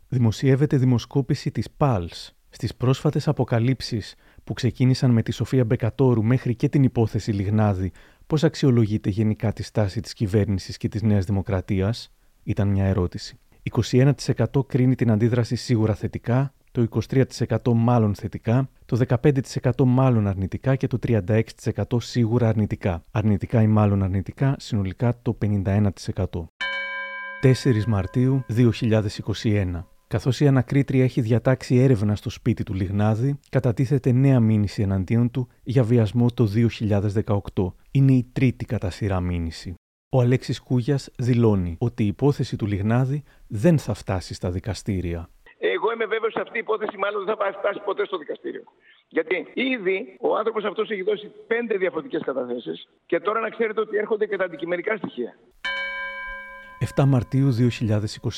Δημοσιεύεται δημοσκόπηση της PALS. Στις πρόσφατες αποκαλύψεις που ξεκίνησαν με τη Σοφία Μπεκατόρου μέχρι και την υπόθεση Λιγνάδη, πώς αξιολογείται γενικά τη στάση της κυβέρνησης και της Νέας Δημοκρατίας, ήταν μια ερώτηση. 21% κρίνει την αντίδραση σίγουρα θετικά, το 23% μάλλον θετικά, το 15% μάλλον αρνητικά και το 36% σίγουρα αρνητικά. Αρνητικά ή μάλλον αρνητικά, συνολικά το 51%. 4 Μαρτίου 2021. Καθώς η ανακρίτρια έχει διατάξει έρευνα στο σπίτι του Λιγνάδη, κατατίθεται νέα μήνυση εναντίον του για βιασμό το 2018. Είναι η τρίτη κατά σειρά μήνυση. Ο Αλέξης Κούγιας δηλώνει ότι η υπόθεση του Λιγνάδη δεν θα φτάσει στα δικαστήρια. Εγώ είμαι βέβαιος ότι αυτή η υπόθεση μάλλον δεν θα φτάσει ποτέ στο δικαστήριο. Γιατί ήδη ο άνθρωπος αυτός έχει δώσει πέντε διαφορετικές καταθέσεις και τώρα να ξέρετε ότι έρχονται και τα αντικειμενικά στοιχεία. 7 Μαρτίου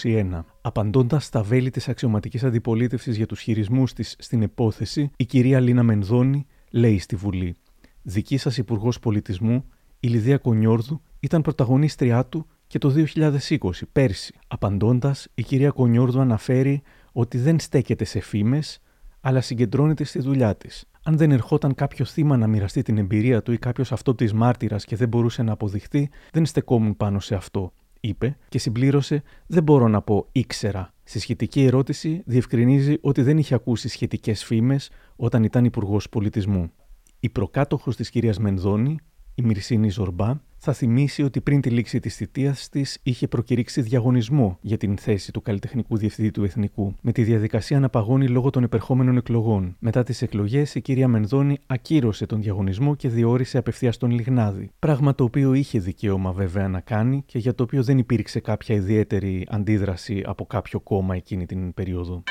2021. Απαντώντας στα βέλη της αξιωματικής αντιπολίτευσης για τους χειρισμούς της στην υπόθεση, η κυρία Λίνα Μενδώνη λέει στη Βουλή: Δική σας Υπουργός Πολιτισμού, η Λιδία Κονιόρδου, ήταν πρωταγωνίστριά του και το 2020, πέρσι. Απαντώντας, η κυρία Κονιόρδου αναφέρει ότι δεν στέκεται σε φήμες, αλλά συγκεντρώνεται στη δουλειά της. Αν δεν ερχόταν κάποιο θύμα να μοιραστεί την εμπειρία του ή κάποιος αυτό της μάρτυρας και δεν μπορούσε να αποδειχθεί, δεν στεκόμουν πάνω σε αυτό, είπε και συμπλήρωσε: Δεν μπορώ να πω ήξερα. Στη σχετική ερώτηση διευκρινίζει ότι δεν είχε ακούσει σχετικές φήμες όταν ήταν Υπουργός Πολιτισμού. Η προκάτοχος της κυρίας Μενδώνη, η Μυρσίνη Ζορμπά, θα θυμίσει ότι πριν τη λήξη της θητείας της είχε προκηρύξει διαγωνισμό για την θέση του καλλιτεχνικού διευθυντή του Εθνικού, με τη διαδικασία να παγώνει λόγω των επερχόμενων εκλογών. Μετά τις εκλογές, η κυρία Μενδώνη ακύρωσε τον διαγωνισμό και διόρισε απευθείας τον Λιγνάδη. Πράγμα το οποίο είχε δικαίωμα βέβαια να κάνει και για το οποίο δεν υπήρξε κάποια ιδιαίτερη αντίδραση από κάποιο κόμμα εκείνη την περίοδο.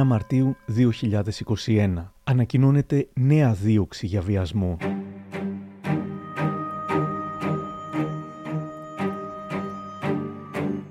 31 Μαρτίου 2021. Ανακοινώνεται νέα δίωξη για βιασμό.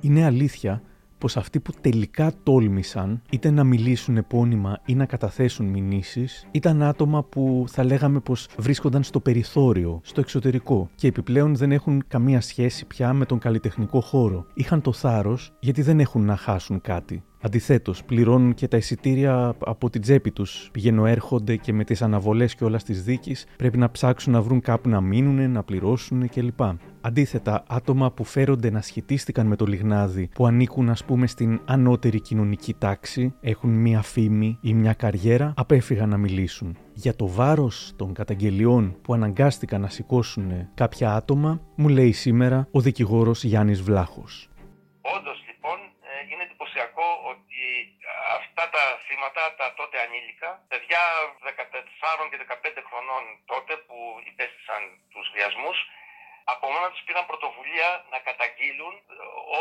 Είναι αλήθεια πως αυτοί που τελικά τόλμησαν είτε να μιλήσουν επώνυμα ή να καταθέσουν μηνύσεις ήταν άτομα που θα λέγαμε πως βρίσκονταν στο περιθώριο, στο εξωτερικό και επιπλέον δεν έχουν καμία σχέση πια με τον καλλιτεχνικό χώρο. Είχαν το θάρρος γιατί δεν έχουν να χάσουν κάτι. Αντιθέτως, πληρώνουν και τα εισιτήρια από την τσέπη τους. Πηγαίνουν, έρχονται και με τις αναβολές και όλα τη δίκης πρέπει να ψάξουν να βρουν κάπου να μείνουν, να πληρώσουν κλπ. Αντίθετα, άτομα που φέρονται να σχετίστηκαν με το λιγνάδι, που ανήκουν ας πούμε στην ανώτερη κοινωνική τάξη, έχουν μία φήμη ή μια καριέρα, απέφυγαν να μιλήσουν. Για το βάρος των καταγγελιών που αναγκάστηκαν να σηκώσουν κάποια άτομα, μου λέει σήμερα ο δικηγόρος Γιάννης Βλάχος. Όντως λοιπόν είναι εντυπωσιακό ότι αυτά τα θύματα, τα τότε ανήλικα, παιδιά 14 και 15 χρονών τότε που υπέστησαν τους βιασμούς, από μόνα τους πήραν πρωτοβουλία να καταγγείλουν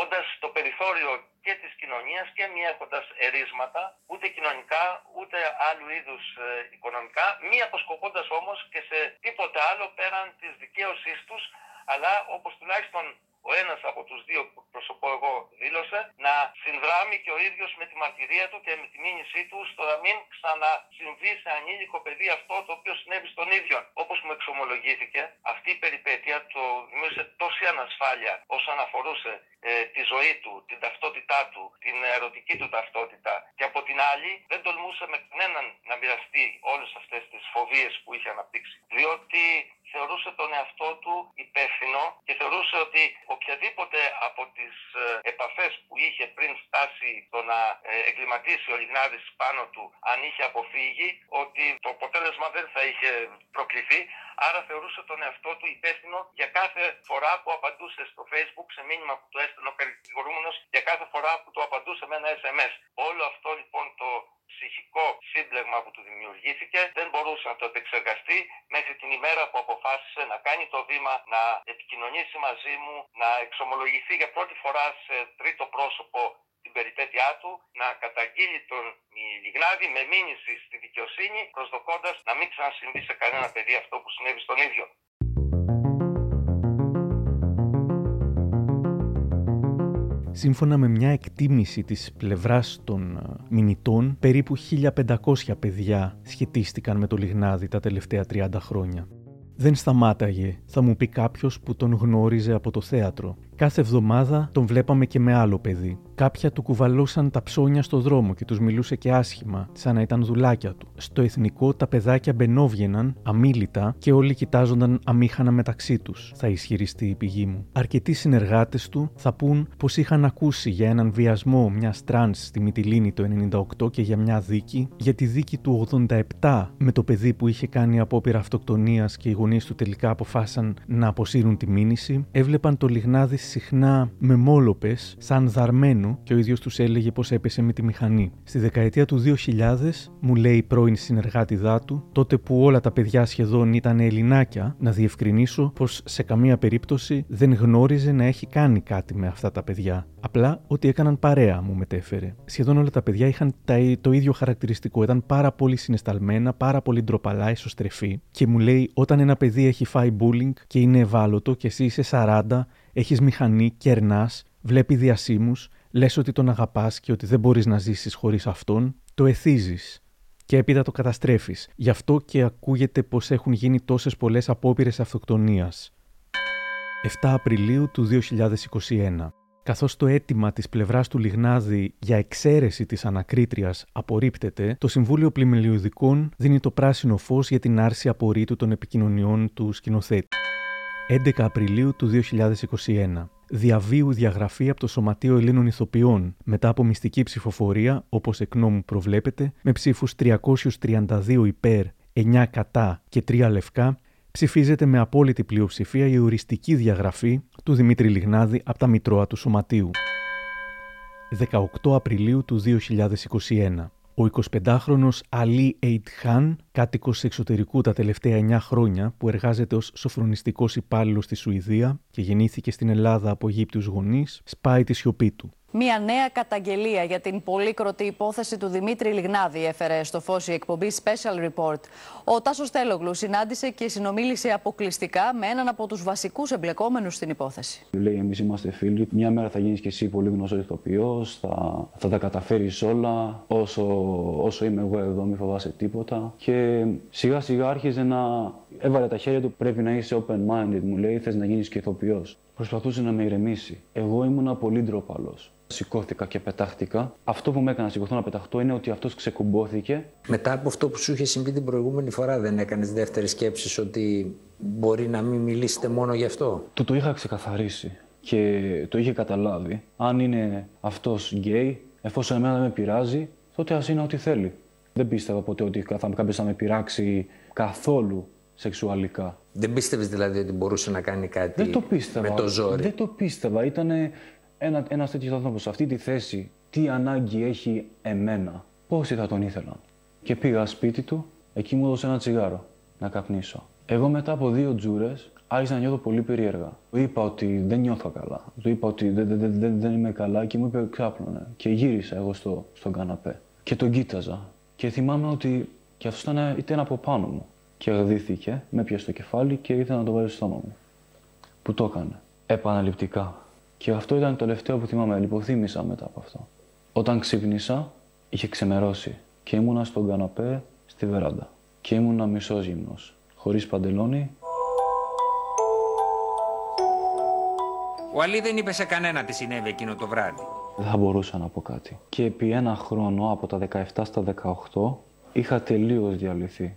όντας στο περιθώριο και της κοινωνίας και μη έχοντας ερίσματα ούτε κοινωνικά ούτε άλλου είδους ε, οικονομικά μη αποσκοπώντας όμως και σε τίποτε άλλο πέραν της δικαίωσής τους αλλά όπως τουλάχιστον ο ένας από τους δύο που προσωπώ εγώ δήλωσε να συνδράμει και ο ίδιος με τη μαρτυρία του και με τη μήνυσή του στο να μην ξανασυμβεί σε ανήλικο παιδί αυτό το οποίο συνέβη στον ίδιο. Όπως μου εξομολογήθηκε, αυτή η περιπέτεια το δημιούργησε τόση ανασφάλεια όσον αφορούσε ε, τη ζωή του, την ταυτότητά του, την ερωτική του ταυτότητα και από την άλλη δεν τολμούσε με κανέναν να μοιραστεί όλες αυτές τις φοβίες που είχε αναπτύξει. Διότι θεωρούσε τον εαυτό του υπεύθυνο και θεωρούσε ότι οποιαδήποτε από τις ε, επαφές που είχε πριν φτάσει το να ε, εγκληματίσει ο Λιγνάδης πάνω του αν είχε αποφύγει ότι το αποτέλεσμα δεν θα είχε προκληθεί άρα θεωρούσε τον εαυτό του υπεύθυνο για κάθε φορά που απαντούσε στο facebook σε μήνυμα που του έστελνε ο κατηγορούμενος για κάθε φορά που του απαντούσε με ένα SMS. Όλο αυτό λοιπόν το ψυχικό σύμπλεγμα που του δημιουργήθηκε δεν μπορούσε να το επεξεργαστεί μέχρι την ημέρα που αποφάσισε να κάνει το βήμα, να επικοινωνήσει μαζί μου, να εξομολογηθεί για πρώτη φορά σε τρίτο πρόσωπο την περιπέτειά του, να καταγγείλει τον Λιγνάδη με μήνυση στη δικαιοσύνη, προσδοκώντας να μην ξανασυμβεί σε κανένα παιδί αυτό που συνέβη στον ίδιο. Σύμφωνα με μια εκτίμηση της πλευράς των ε, μηνυτών, περίπου 1500 παιδιά σχετίστηκαν με το Λιγνάδη τα τελευταία 30 χρόνια. Δεν σταμάταγε, θα μου πει κάποιος που τον γνώριζε από το θέατρο. Κάθε εβδομάδα τον βλέπαμε και με άλλο παιδί. Κάποια του κουβαλούσαν τα ψώνια στο δρόμο και τους μιλούσε και άσχημα, σαν να ήταν δουλάκια του. Στο Εθνικό τα παιδάκια μπαινόβγαιναν, αμίλητα, και όλοι κοιτάζονταν αμήχανα μεταξύ τους, θα ισχυριστεί η πηγή μου. Αρκετοί συνεργάτες του θα πούν πως είχαν ακούσει για έναν βιασμό μιας τρανς στη Μυτιλίνη το 98 και για μια δίκη, για τη δίκη του 87 με το παιδί που είχε κάνει απόπειρα αυτοκτονίας και οι γονείς του τελικά αποφάσισαν να αποσύρουν τη μήνυση. Έβλεπαν το λιγνάδι συχνά με μόλοπε, σαν δαρμένο, και ο ίδιος τους έλεγε πω έπεσε με τη μηχανή. Στη δεκαετία του 2000, μου λέει η πρώην συνεργάτη του, τότε που όλα τα παιδιά σχεδόν ήταν Ελληνάκια, να διευκρινίσω πως σε καμία περίπτωση δεν γνώριζε να έχει κάνει κάτι με αυτά τα παιδιά. Απλά ότι έκαναν παρέα, μου μετέφερε. Σχεδόν όλα τα παιδιά είχαν το ίδιο χαρακτηριστικό. Ήταν πάρα πολύ συνεσταλμένα, πάρα πολύ ντροπαλά, ισοστρεφή. Και μου λέει, όταν ένα παιδί έχει φάει bullying και είναι ευάλωτο και εσύ είσαι 40 έχεις μηχανή, κερνάς, βλέπει διασύμους, λες ότι τον αγαπάς και ότι δεν μπορείς να ζήσεις χωρίς αυτόν, το εθίζεις και έπειτα το καταστρέφεις. Γι' αυτό και ακούγεται πως έχουν γίνει τόσες πολλές απόπειρες αυτοκτονίας. 7 Απριλίου του 2021. Καθώς το αίτημα της πλευράς του Λιγνάδη για εξαίρεση της ανακρίτριας απορρίπτεται, το Συμβούλιο Πλημελιωδικών δίνει το πράσινο φως για την άρση απορρίτου των επικοινωνιών του σκηνοθέτη. 11 Απριλίου του 2021. Διαβίου διαγραφή από το Σωματείο Ελλήνων Ιθοποιών μετά από μυστική ψηφοφορία, όπως εκ νόμου προβλέπεται, με ψήφους 332 υπέρ, 9 κατά και 3 λευκά, ψηφίζεται με απόλυτη πλειοψηφία η οριστική διαγραφή του Δημήτρη Λιγνάδη από τα Μητρώα του Σωματείου. 18 Απριλίου του 2021. Ο 25χρονος Αλή Χάν, κάτοικος εξωτερικού τα τελευταία 9 χρόνια, που εργάζεται ως σοφρονιστικός υπάλληλος στη Σουηδία και γεννήθηκε στην Ελλάδα από Αιγύπτιους γονείς, σπάει τη σιωπή του. Μία νέα καταγγελία για την πολύκροτη υπόθεση του Δημήτρη Λιγνάδη έφερε στο φως η εκπομπή Special Report. Ο Τάσος Τέλογλου συνάντησε και συνομίλησε αποκλειστικά με έναν από τους βασικούς εμπλεκόμενους στην υπόθεση. Λέει: Εμείς είμαστε φίλοι. Μια μέρα θα γίνεις και εσύ πολύ γνωστός ηθοποιός. Θα, θα τα καταφέρεις όλα. Όσο, όσο είμαι εγώ εδώ, μην φοβάσαι τίποτα. Και σιγά σιγά άρχιζε να. Έβαλε τα χέρια του. Πρέπει να είσαι open-minded, μου λέει. Θες να γίνεις και ηθοποιός. Προσπαθούσε να με ηρεμήσει. Εγώ ήμουν πολύ ντροπαλός. Σηκώθηκα και πετάχτηκα. Αυτό που με έκανε να σηκωθώ να πεταχτώ είναι ότι αυτός ξεκουμπόθηκε. Μετά από αυτό που σου είχε συμβεί την προηγούμενη φορά, δεν έκανες δεύτερη σκέψη ότι μπορεί να μην μιλήσετε μόνο γι' αυτό; Του το είχα ξεκαθαρίσει και το είχε καταλάβει. Αν είναι αυτός γκέι, εφόσον εμένα δεν με πειράζει, τότε ας είναι ό,τι θέλει. Δεν πίστευα ποτέ ότι κάποιος θα με πειράξει καθόλου σεξουαλικά. Δεν πίστευες δηλαδή ότι μπορούσε να κάνει κάτι δεν το πίστευα. με το ζόρι; Δεν το πίστευα. Ήταν ένα ένας τέτοιος άνθρωπος σε αυτή τη θέση, τι ανάγκη έχει εμένα; Πόσοι θα τον ήθελαν; Και πήγα σπίτι του, εκεί μου έδωσε ένα τσιγάρο να καπνίσω. Εγώ μετά από δύο τζούρες άρχισα να νιώθω πολύ περίεργα. Του είπα ότι δεν νιώθω καλά. Του είπα ότι δεν, δεν, δεν, δεν είμαι καλά και μου είπε ξάπλωνε. Και γύρισα εγώ στο, στον καναπέ. Και τον κοίταζα. Και θυμάμαι ότι και αυτό ήταν, ήταν από πάνω μου. Και αγδίθηκε, με πιασε στο κεφάλι και ήθελα να το βάλει στο στόμα μου. Που το έκανε. Επαναληπτικά. Και αυτό ήταν το τελευταίο που θυμάμαι. Λιποθύμησα μετά από αυτό. Όταν ξύπνησα, είχε ξεμερώσει και ήμουνα στον καναπέ στη βεράντα. Και ήμουνα μισός γυμνό, χωρίς παντελόνι. Ο Αλή δεν είπε σε κανένα τι συνέβη εκείνο το βράδυ. Δεν θα μπορούσα να πω κάτι. Και επί ένα χρόνο, από τα 17 στα 18, είχα τελείως διαλυθεί.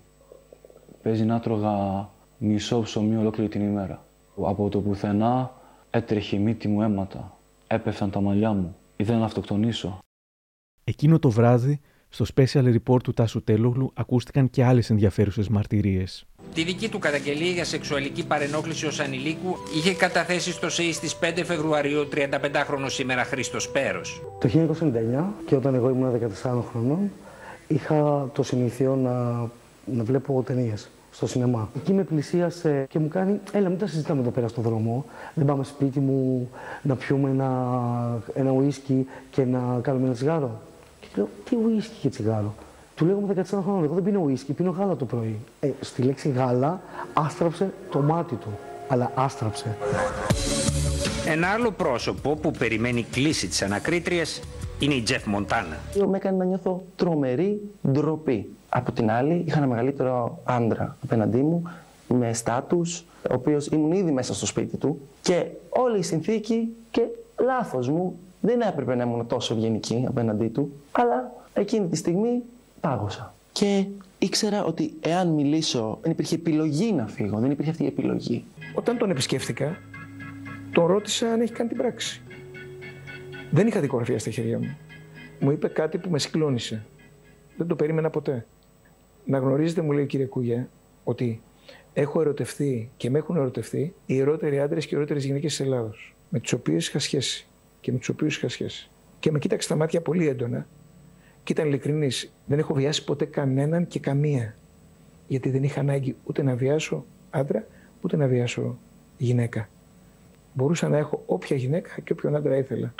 Παίζει να τρώγα μισό ψωμί ολόκληρη την ημέρα. Από το πουθενά έτρεχε η μύτη μου αίματα. Έπεφταν τα μαλλιά μου. Ήθελα να αυτοκτονήσω. Εκείνο το βράδυ, στο special report του Τάσου Τέλογλου, ακούστηκαν και άλλες ενδιαφέρουσες μαρτυρίες. Τη δική του καταγγελία για σεξουαλική παρενόχληση ως ανηλίκου είχε καταθέσει στο ΣΕΙ στις 5 Φεβρουαρίου 35χρονο σήμερα Χρήστος Πέρος. Το 1999 και όταν εγώ ήμουν 14 χρονών, είχα το συνηθιό να, να βλέπω ταινίες στο σινεμά. Εκεί με πλησίασε και μου κάνει: Έλα, μην τα συζητάμε εδώ πέρα στον δρόμο. Δεν πάμε σπίτι μου να πιούμε ένα, ένα ουίσκι και να κάνουμε ένα τσιγάρο. Και του λέω: Τι ουίσκι και τσιγάρο. Του λέω με 14 χρόνια, εγώ δεν πίνω ουίσκι, πίνω γάλα το πρωί. Ε, στη λέξη γάλα άστραψε το μάτι του. Αλλά άστραψε. Ένα άλλο πρόσωπο που περιμένει κλίση της ανακρίτριας είναι η Τζεφ Μοντάνα. Με έκανε να νιώθω τρομερή ντροπή. Από την άλλη, είχα ένα μεγαλύτερο άντρα απέναντί μου, με στάτους, ο οποίος ήμουν ήδη μέσα στο σπίτι του και όλη η συνθήκη και λάθος μου δεν έπρεπε να ήμουν τόσο ευγενική απέναντί του, αλλά εκείνη τη στιγμή πάγωσα. Και ήξερα ότι εάν μιλήσω, δεν υπήρχε επιλογή να φύγω, δεν υπήρχε αυτή η επιλογή. Όταν τον επισκέφτηκα, τον ρώτησα αν έχει κάνει την πράξη. Δεν είχα δικογραφία στα χέρια μου. Μου είπε κάτι που με συγκλώνησε. Δεν το περίμενα ποτέ. Να γνωρίζετε, μου λέει κύριε Κούγια, ότι έχω ερωτευτεί και με έχουν ερωτευτεί οι ερώτηροι άντρες και οι ερώτηρε γυναίκες της Ελλάδος, με τις οποίες είχα σχέση και με τους οποίους είχα σχέση. Και με κοίταξε τα μάτια πολύ έντονα και ήταν ειλικρινής. Δεν έχω βιάσει ποτέ κανέναν και καμία. Γιατί δεν είχα ανάγκη ούτε να βιάσω άντρα, ούτε να βιάσω γυναίκα. Μπορούσα να έχω όποια γυναίκα και όποιον άντρα ήθελα.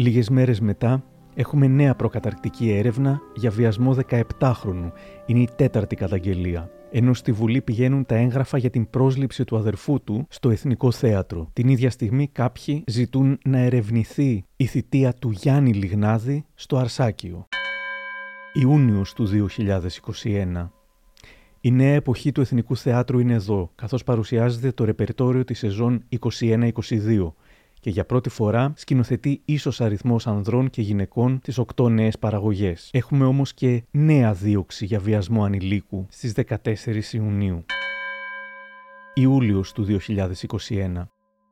Λίγες μέρες μετά έχουμε νέα προκαταρκτική έρευνα για βιασμό 17χρονου. Είναι η τέταρτη καταγγελία. Ενώ στη Βουλή πηγαίνουν τα έγγραφα για την πρόσληψη του αδερφού του στο Εθνικό Θέατρο. Την ίδια στιγμή κάποιοι ζητούν να ερευνηθεί η θητεία του Γιάννη Λιγνάδη στο Αρσάκιο. Ιούνιος του 2021. Η νέα εποχή του Εθνικού Θεάτρου είναι εδώ, καθώς παρουσιάζεται το ρεπερτόριο της σεζόν 21-22, και για πρώτη φορά σκηνοθετεί ίσως αριθμός ανδρών και γυναικών τις οκτώ νέες παραγωγές. Έχουμε όμως και νέα δίωξη για βιασμό ανηλίκου στις 14 Ιουνίου. Ιούλιος του 2021.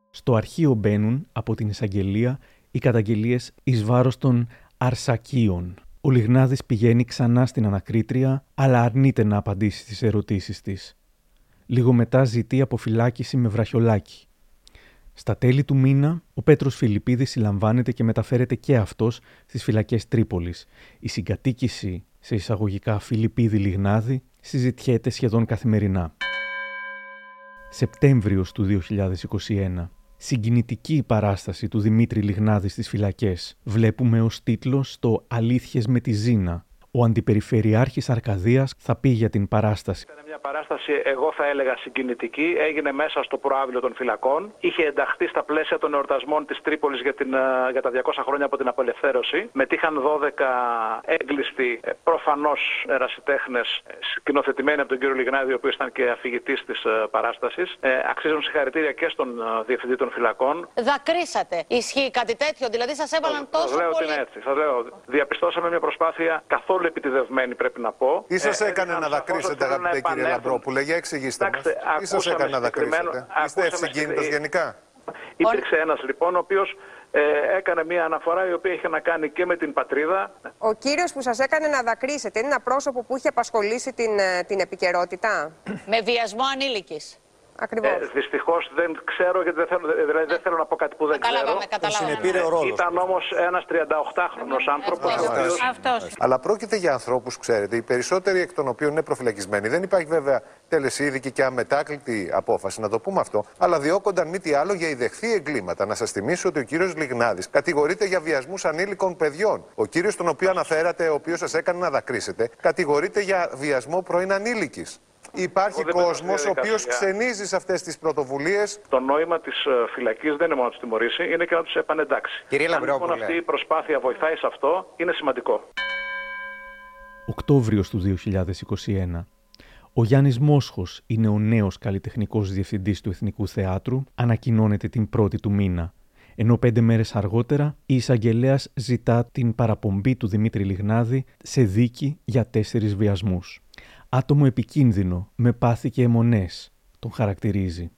Στο αρχείο μπαίνουν από την εισαγγελία οι καταγγελίες εις βάρος των Αρσακίων. Ο Λιγνάδης πηγαίνει ξανά στην ανακρίτρια, αλλά αρνείται να απαντήσει στις ερωτήσεις της. Λίγο μετά ζητεί αποφυλάκηση με βραχιολάκι. Στα τέλη του μήνα, ο Πέτρος Φιλιππίδης συλλαμβάνεται και μεταφέρεται και αυτός στις φυλακές Τρίπολης. Η συγκατοίκηση σε εισαγωγικά Φιλιππίδη Λιγνάδη συζητιέται σχεδόν καθημερινά. Σεπτέμβριος του 2021. Συγκινητική η παράσταση του Δημήτρη Λιγνάδη στις φυλακές. Βλέπουμε ως τίτλος το «Αλήθειες με τη Ζήνα». Ο Αντιπεριφερειάρχης Αρκαδίας θα πει για την παράσταση μια παράσταση, εγώ θα έλεγα συγκινητική. Έγινε μέσα στο προάβλιο των φυλακών. Είχε ενταχθεί στα πλαίσια των εορτασμών της Τρίπολης για, την, ε, για τα 200 χρόνια από την απελευθέρωση. Μετήχαν 12 έγκλειστοι, ε, προφανώς ερασιτέχνες, ε, σκηνοθετημένοι από τον κύριο Λιγνάδη, ο οποίος ήταν και αφηγητής της παράστασης. Ε, αξίζουν συγχαρητήρια και στον διευθυντή των φυλακών. Δακρύσατε. Ισχύει κάτι τέτοιο, δηλαδή σας έβαλαν τόσο σας λέω πολύ. Ότι είναι έτσι. Σας λέω. Διαπιστώσαμε μια προσπάθεια καθόλου επιτιδευμένη, πρέπει να πω. Τι σα έκανε να δακρύσετε, αγαπητέ κύριε Λαμπρόπουλε, για εξηγήστε μα. Τι σα έκανε να δακρύσετε, Είστε ευσυγκίνητο γενικά. Υπήρξε ένα λοιπόν, ο οποίο ε, έκανε μια αναφορά η οποία είχε να κάνει και με την πατρίδα. Ο κύριο που σα έκανε να δακρύσετε είναι ένα πρόσωπο που είχε απασχολήσει την, ε, την επικαιρότητα. Με βιασμό ανήλικη. Ακριβώς. Ε, Δυστυχώς δεν ξέρω, γιατί δεν θέλω, δηλαδή δεν θέλω να πω κάτι που δεν Καταλάβαμε, ξέρω. καταλάβαμε. συνεπήρε ο ρόλος Ήταν όμως ένας 38χρονο άνθρωπος. Αυτός. Αλλά πρόκειται για ανθρώπους, ξέρετε, οι περισσότεροι εκ των οποίων είναι προφυλακισμένοι. Δεν υπάρχει βέβαια τελεσίδικη και αμετάκλητη απόφαση, να το πούμε αυτό. Αλλά διώκονταν μη τι άλλο για ιδεχθή εγκλήματα. Να σας θυμίσω ότι ο κύριος Λιγνάδης κατηγορείται για βιασμούς ανήλικων παιδιών. Ο κύριος τον οποίο αναφέρατε, ο οποίος σας έκανε να δακρύσετε, κατηγορείται για βιασμό πρώην ανήλικης. Υπάρχει Εγώ δεν κόσμος μπαίνω στη ο οποίος διαδικασία. ξενίζει σε αυτές τις πρωτοβουλίες. Το νόημα της φυλακής δεν είναι μόνο να τους τιμωρήσει, είναι και να τους επανεντάξει. Κύριε Αν λοιπόν Λαμπρόπουλε. αυτή η προσπάθεια βοηθάει σε αυτό, είναι σημαντικό. Οκτώβριος του 2021. Ο Γιάννης Μόσχος είναι ο νέος καλλιτεχνικός διευθυντής του Εθνικού Θεάτρου, ανακοινώνεται την πρώτη του μήνα. Ενώ πέντε μέρες αργότερα η εισαγγελέας ζητά την παραπομπή του Δημήτρη Λιγνάδη σε δίκη για τέσσερις βιασμούς. Άτομο επικίνδυνο, με πάθη και αιμονές, τον χαρακτηρίζει.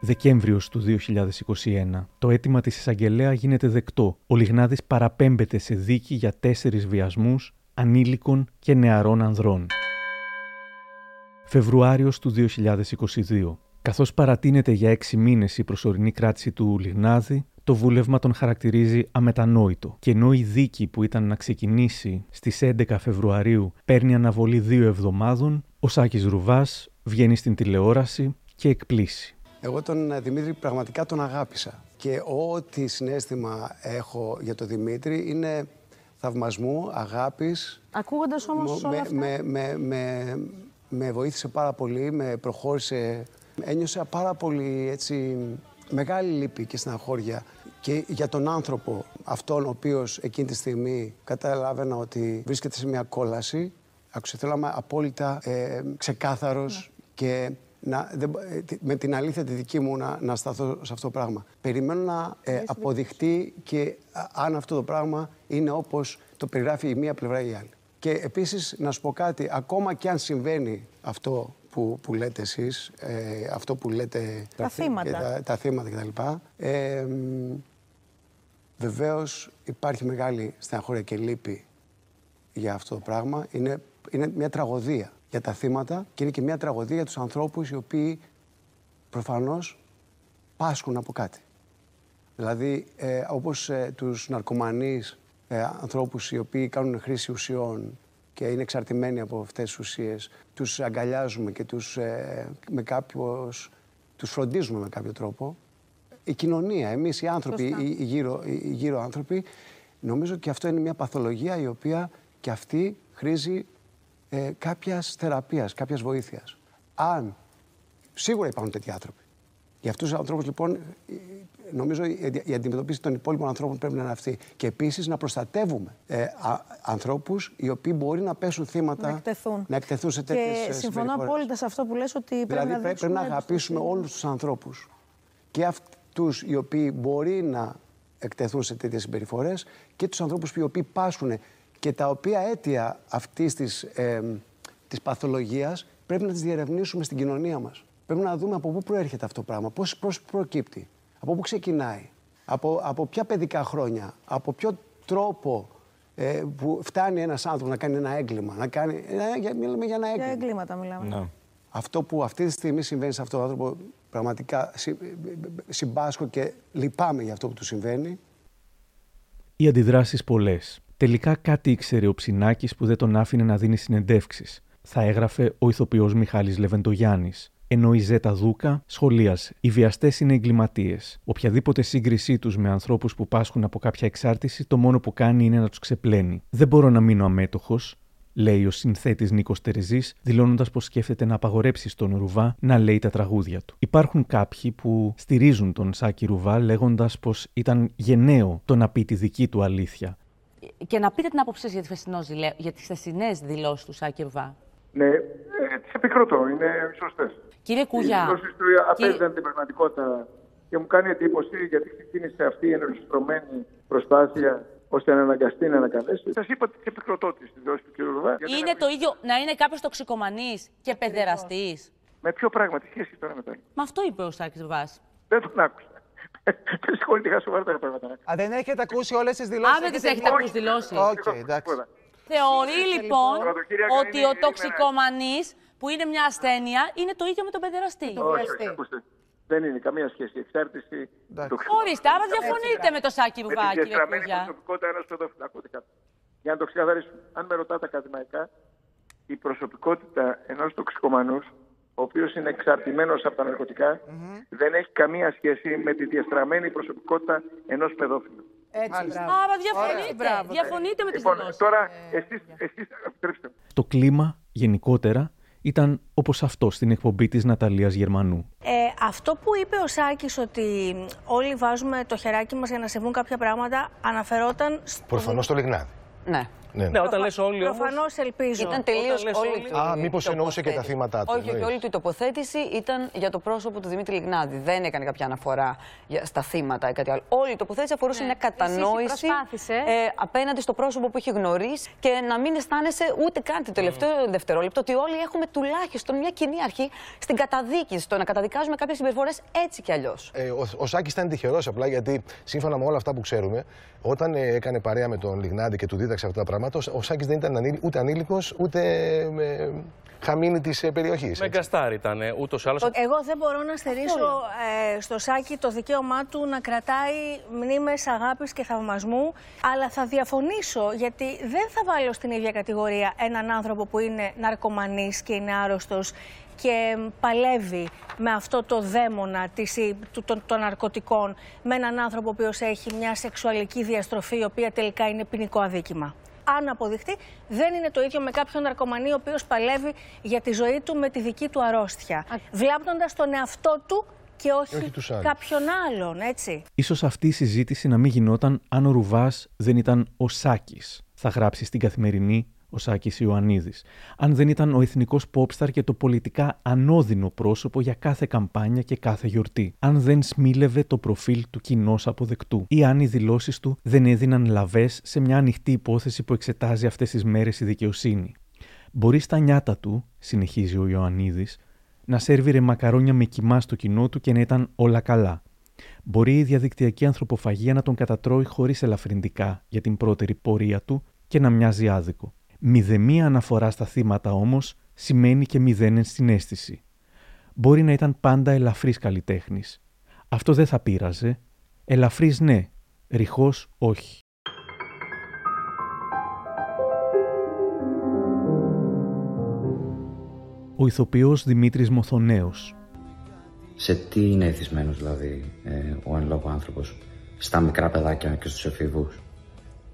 Δεκέμβριος του 2021. Το αίτημα της εισαγγελέα γίνεται δεκτό. Ο Λιγνάδης παραπέμπεται σε δίκη για τέσσερις βιασμούς ανήλικων και νεαρών ανδρών. Φεβρουάριος του 2022. Καθώς παρατείνεται για έξι μήνες η προσωρινή κράτηση του Λιγνάδη, το βούλευμα τον χαρακτηρίζει αμετανόητο. Και ενώ η δίκη που ήταν να ξεκινήσει στις 11 Φεβρουαρίου παίρνει αναβολή δύο εβδομάδων, ο Σάκης Ρουβάς βγαίνει στην τηλεόραση και εκπλήσει. Εγώ τον ε, Δημήτρη πραγματικά τον αγάπησα. Και ό,τι συνέστημα έχω για τον Δημήτρη είναι θαυμασμού, αγάπης. Ακούγοντας όμως όλα αυτά... Με, με, με, με βοήθησε πάρα πολύ, με προχώρησε. Ένιωσα πάρα πολύ έτσι, μεγάλη λύπη και στεναχώρια και για τον άνθρωπο αυτόν ο οποίος εκείνη τη στιγμή καταλάβαινα ότι βρίσκεται σε μια κόλαση. Άκουσε, θέλω απόλυτα ε, ξεκάθαρος ναι. και να, με την αλήθεια τη δική μου να, να σταθώ σε αυτό το πράγμα. Περιμένω να ε, αποδειχτεί και αν αυτό το πράγμα είναι όπως το περιγράφει η μία πλευρά ή η άλλη. Και επίσης να σου πω κάτι, ακόμα και αν συμβαίνει αυτό που, που λέτε εσείς, ε, αυτό που λέτε... Τα θύματα. Τα, τα θύματα κτλ. Ε, βεβαίως υπάρχει μεγάλη στεναχώρια και λύπη για αυτό το πράγμα. Είναι, είναι μια τραγωδία για τα θύματα και είναι και μια τραγωδία για τους ανθρώπους οι οποίοι προφανώς πάσχουν από κάτι. Δηλαδή, ε, όπως ε, τους ναρκωμανείς ε, ανθρώπους οι οποίοι κάνουν χρήση ουσιών και είναι εξαρτημένοι από αυτές τις ουσίες, τους αγκαλιάζουμε και τους, ε, με κάποιος, τους φροντίζουμε με κάποιο τρόπο. Η κοινωνία, εμείς οι άνθρωποι, οι, οι, γύρω, οι γύρω άνθρωποι, νομίζω και αυτό είναι μια παθολογία η οποία και αυτή χρήζει ε, κάποιας θεραπείας, κάποιας βοήθειας. Αν σίγουρα υπάρχουν τέτοιοι άνθρωποι. Για αυτούς τους ανθρώπους, λοιπόν, νομίζω η αντιμετωπίση των υπόλοιπων ανθρώπων πρέπει να είναι αυτή. Και επίσης να προστατεύουμε ε, ανθρώπους οι οποίοι μπορεί να πέσουν θύματα. Να εκτεθούν. Να εκτεθούν σε τέτοιες Και συμφωνώ απόλυτα σε αυτό που λες ότι πρέπει δηλαδή, να πρέπει, πρέπει να αγαπήσουμε όλους τους ανθρώπους. Και αυτούς οι οποίοι μπορεί να εκτεθούν σε τέτοιες συμπεριφορές και τους ανθρώπους οι οποίοι πάσχουν και τα οποία αίτια αυτής της, ε, της παθολογίας πρέπει να τις διερευνήσουμε στην κοινωνία μας. Πρέπει να δούμε από πού προέρχεται αυτό το πράγμα, πώς, πώς προκύπτει, από πού ξεκινάει, από, από ποια παιδικά χρόνια, από ποιο τρόπο ε, που φτάνει ένας άνθρωπος να κάνει ένα έγκλημα. Να κάνει, ε, μιλάμε για ένα έγκλημα. Για εγκλήματα μιλάμε. Ναι. Αυτό που αυτή τη στιγμή συμβαίνει σε αυτόν τον άνθρωπο, πραγματικά συμπάσχω και λυπάμαι για αυτό που του συμβαίνει. Οι αντιδράσεις πολλές. Τελικά κάτι ήξερε ο Ψινάκης που δεν τον άφηνε να δίνει συνεντεύξεις. Θα έγραφε ο ηθοποιός Μιχάλης Λεβεντογιάννης. Ενώ η Ζέτα Δούκα σχολίασε: Οι βιαστές είναι εγκληματίες. Οποιαδήποτε σύγκρισή τους με ανθρώπους που πάσχουν από κάποια εξάρτηση, το μόνο που κάνει είναι να τους ξεπλένει. Δεν μπορώ να μείνω αμέτωχος, λέει ο συνθέτης Νίκος Τερζή, δηλώνοντας πως σκέφτεται να απαγορέψει στον Ρουβά να λέει τα τραγούδια του. Υπάρχουν κάποιοι που στηρίζουν τον Σάκη Ρουβά, λέγοντας πως ήταν γενναίο το να πει τη δική του αλήθεια και να πείτε την άποψή για, για τις χθεσινές δηλώσεις του Σάκη Ρουβά. Ναι, ε, τις επικροτώ, είναι σωστές. Κύριε Κούγια... Οι δηλώσεις του απέζαν την πραγματικότητα και μου κάνει εντύπωση γιατί ξεκίνησε αυτή η ενορχιστρωμένη προσπάθεια ώστε να αναγκαστεί να ανακαλέσει. Σας είπα ότι επικροτώ τη δηλώσεις του κ. Ρουβά. Είναι το ίδιο να είναι κάποιος τοξικομανής και παιδεραστής; Με ποιο πράγμα, τι σχέση τώρα με το Με αυτό είπε ο Σάκης Ρουβάς. Δεν τον άκουσα. Συγχωρείτε, σοβαρά τα πράγματα. Α, δεν έχετε ακούσει όλες τις δηλώσεις; Α, δεν τις έχετε ακούσει δηλώσεις. Οκ, εντάξει. Θεωρεί λοιπόν ότι ο τοξικομανής που είναι μια ασθένεια είναι το ίδιο με τον παιδεραστή. Όχι, ακούστε. Δεν είναι καμία σχέση. Η εξάρτηση. Ορίστε, άρα διαφωνείτε με το Σάκη Ρουβά, κύριε Κούγια. προσωπικότητα ενός παιδοφυλακωτικά. Για να το ξεκαθαρίσουμε, αν με ρωτάτε ακαδημαϊκά, η προσωπικότητα ενός τοξικομανούς ο οποίος είναι εξαρτημένος από τα ναρκωτικά, δεν έχει καμία σχέση με τη διαστραμμένη προσωπικότητα ενός παιδόφιλου. Έτσι, Άρα διαφωνείτε, διαφωνείτε με τις λοιπόν, δηλώσεις. Τώρα, εσείς, εσείς, Το κλίμα γενικότερα ήταν όπως αυτό στην εκπομπή της Ναταλίας Γερμανού. Ε, αυτό που είπε ο Σάκης ότι όλοι βάζουμε το χεράκι μας για να συμβούν κάποια πράγματα αναφερόταν... Προφανώς στο Λιγνάδι. Ναι. Ναι, ναι. όταν λες όλοι όμως... Προφανώς ελπίζω. Ήταν τελείως όλη του. Α, μήπως εννοούσε και τα θύματα του. Όχι, όχι, εννοείς. όλη του η τοποθέτηση ήταν για το πρόσωπο του Δημήτρη Λιγνάδη. Δεν έκανε κάποια αναφορά για- στα θύματα ή κάτι άλλο. Όλη η τοποθέτηση αφορούσε μια κατανόηση προσπάθησες. ε, απέναντι στο πρόσωπο που είχε γνωρίσει και να μην αισθάνεσαι ούτε καν το τελευταίο δευτερόλεπτο ότι όλοι έχουμε τουλάχιστον μια κοινή αρχή στην καταδίκη, στο να καταδικάζουμε κάποιες συμπεριφορές έτσι κι αλλιώς. Ε, ο, ο Σάκης ήταν τυχερός απλά γιατί σύμφωνα με όλα αυτά που ξέρουμε, όταν ε, έκανε παρέα με τον Λιγνάδη και του δίδαξε αυτά τα πράγματα, ο, ο Σάκης δεν ήταν ανήλ, ούτε ανήλικος ούτε ε, χαμίνη της περιοχής. Με γκαστάρι ήταν ούτως ή άλλως. Εγώ δεν μπορώ να στερήσω ε, στο Σάκη το δικαίωμά του να κρατάει μνήμες αγάπης και θαυμασμού, αλλά θα διαφωνήσω γιατί δεν θα βάλω στην ίδια κατηγορία έναν άνθρωπο που είναι ναρκωμανής και είναι άρρωστος και παλεύει με αυτό το δαίμονα της, ή- του- των, των ναρκωτικών με έναν άνθρωπο ο οποίος έχει μια σεξουαλική διαστροφή η οποία τελικά είναι ποινικό αδίκημα. Αν αποδειχτεί, δεν είναι το ίδιο με κάποιον ναρκωμανή ο οποίος παλεύει για τη ζωή του με τη δική του αρρώστια. Βλάπτοντας τον εαυτό του και όχι, όχι τους άλλους. κάποιον άλλον, έτσι. Ίσως αυτή η συζήτηση να μην γινόταν αν ο Ρουβάς δεν ήταν ο Σάκης, θα γράψει στην καθημερινή ο Σάκης Ιωαννίδης. Αν δεν ήταν ο εθνικός popstar και το πολιτικά ανώδυνο πρόσωπο για κάθε καμπάνια και κάθε γιορτή. Αν δεν σμίλευε το προφίλ του κοινός αποδεκτού. Ή αν οι δηλώσεις του δεν έδιναν λαβές σε μια ανοιχτή υπόθεση που εξετάζει αυτές τις μέρες η δικαιοσύνη. Μπορείς στα νιάτα του, συνεχίζει ο Ιωαννίδης, να σέρβιρε μακαρόνια με κοιμά στο κοινό του και να ήταν όλα καλά. Μπορεί η διαδικτυακή ανθρωποφαγία να τον κατατρώει χωρίς ελαφρυντικά για την πρώτερη πορεία του και να μοιάζει άδικο. Μηδεμία αναφορά στα θύματα όμως σημαίνει και μηδέν ενσυναίσθηση. Μπορεί να ήταν πάντα ελαφρύς καλλιτέχνης. Αυτό δεν θα πείραζε. Ελαφρύς ναι, ρηχός όχι. Ο ηθοποιός Δημήτρης Μοθονέος Σε τι είναι εθισμένος δηλαδή ε, ο εν λόγω άνθρωπος, στα μικρά παιδάκια και στους εφήβου.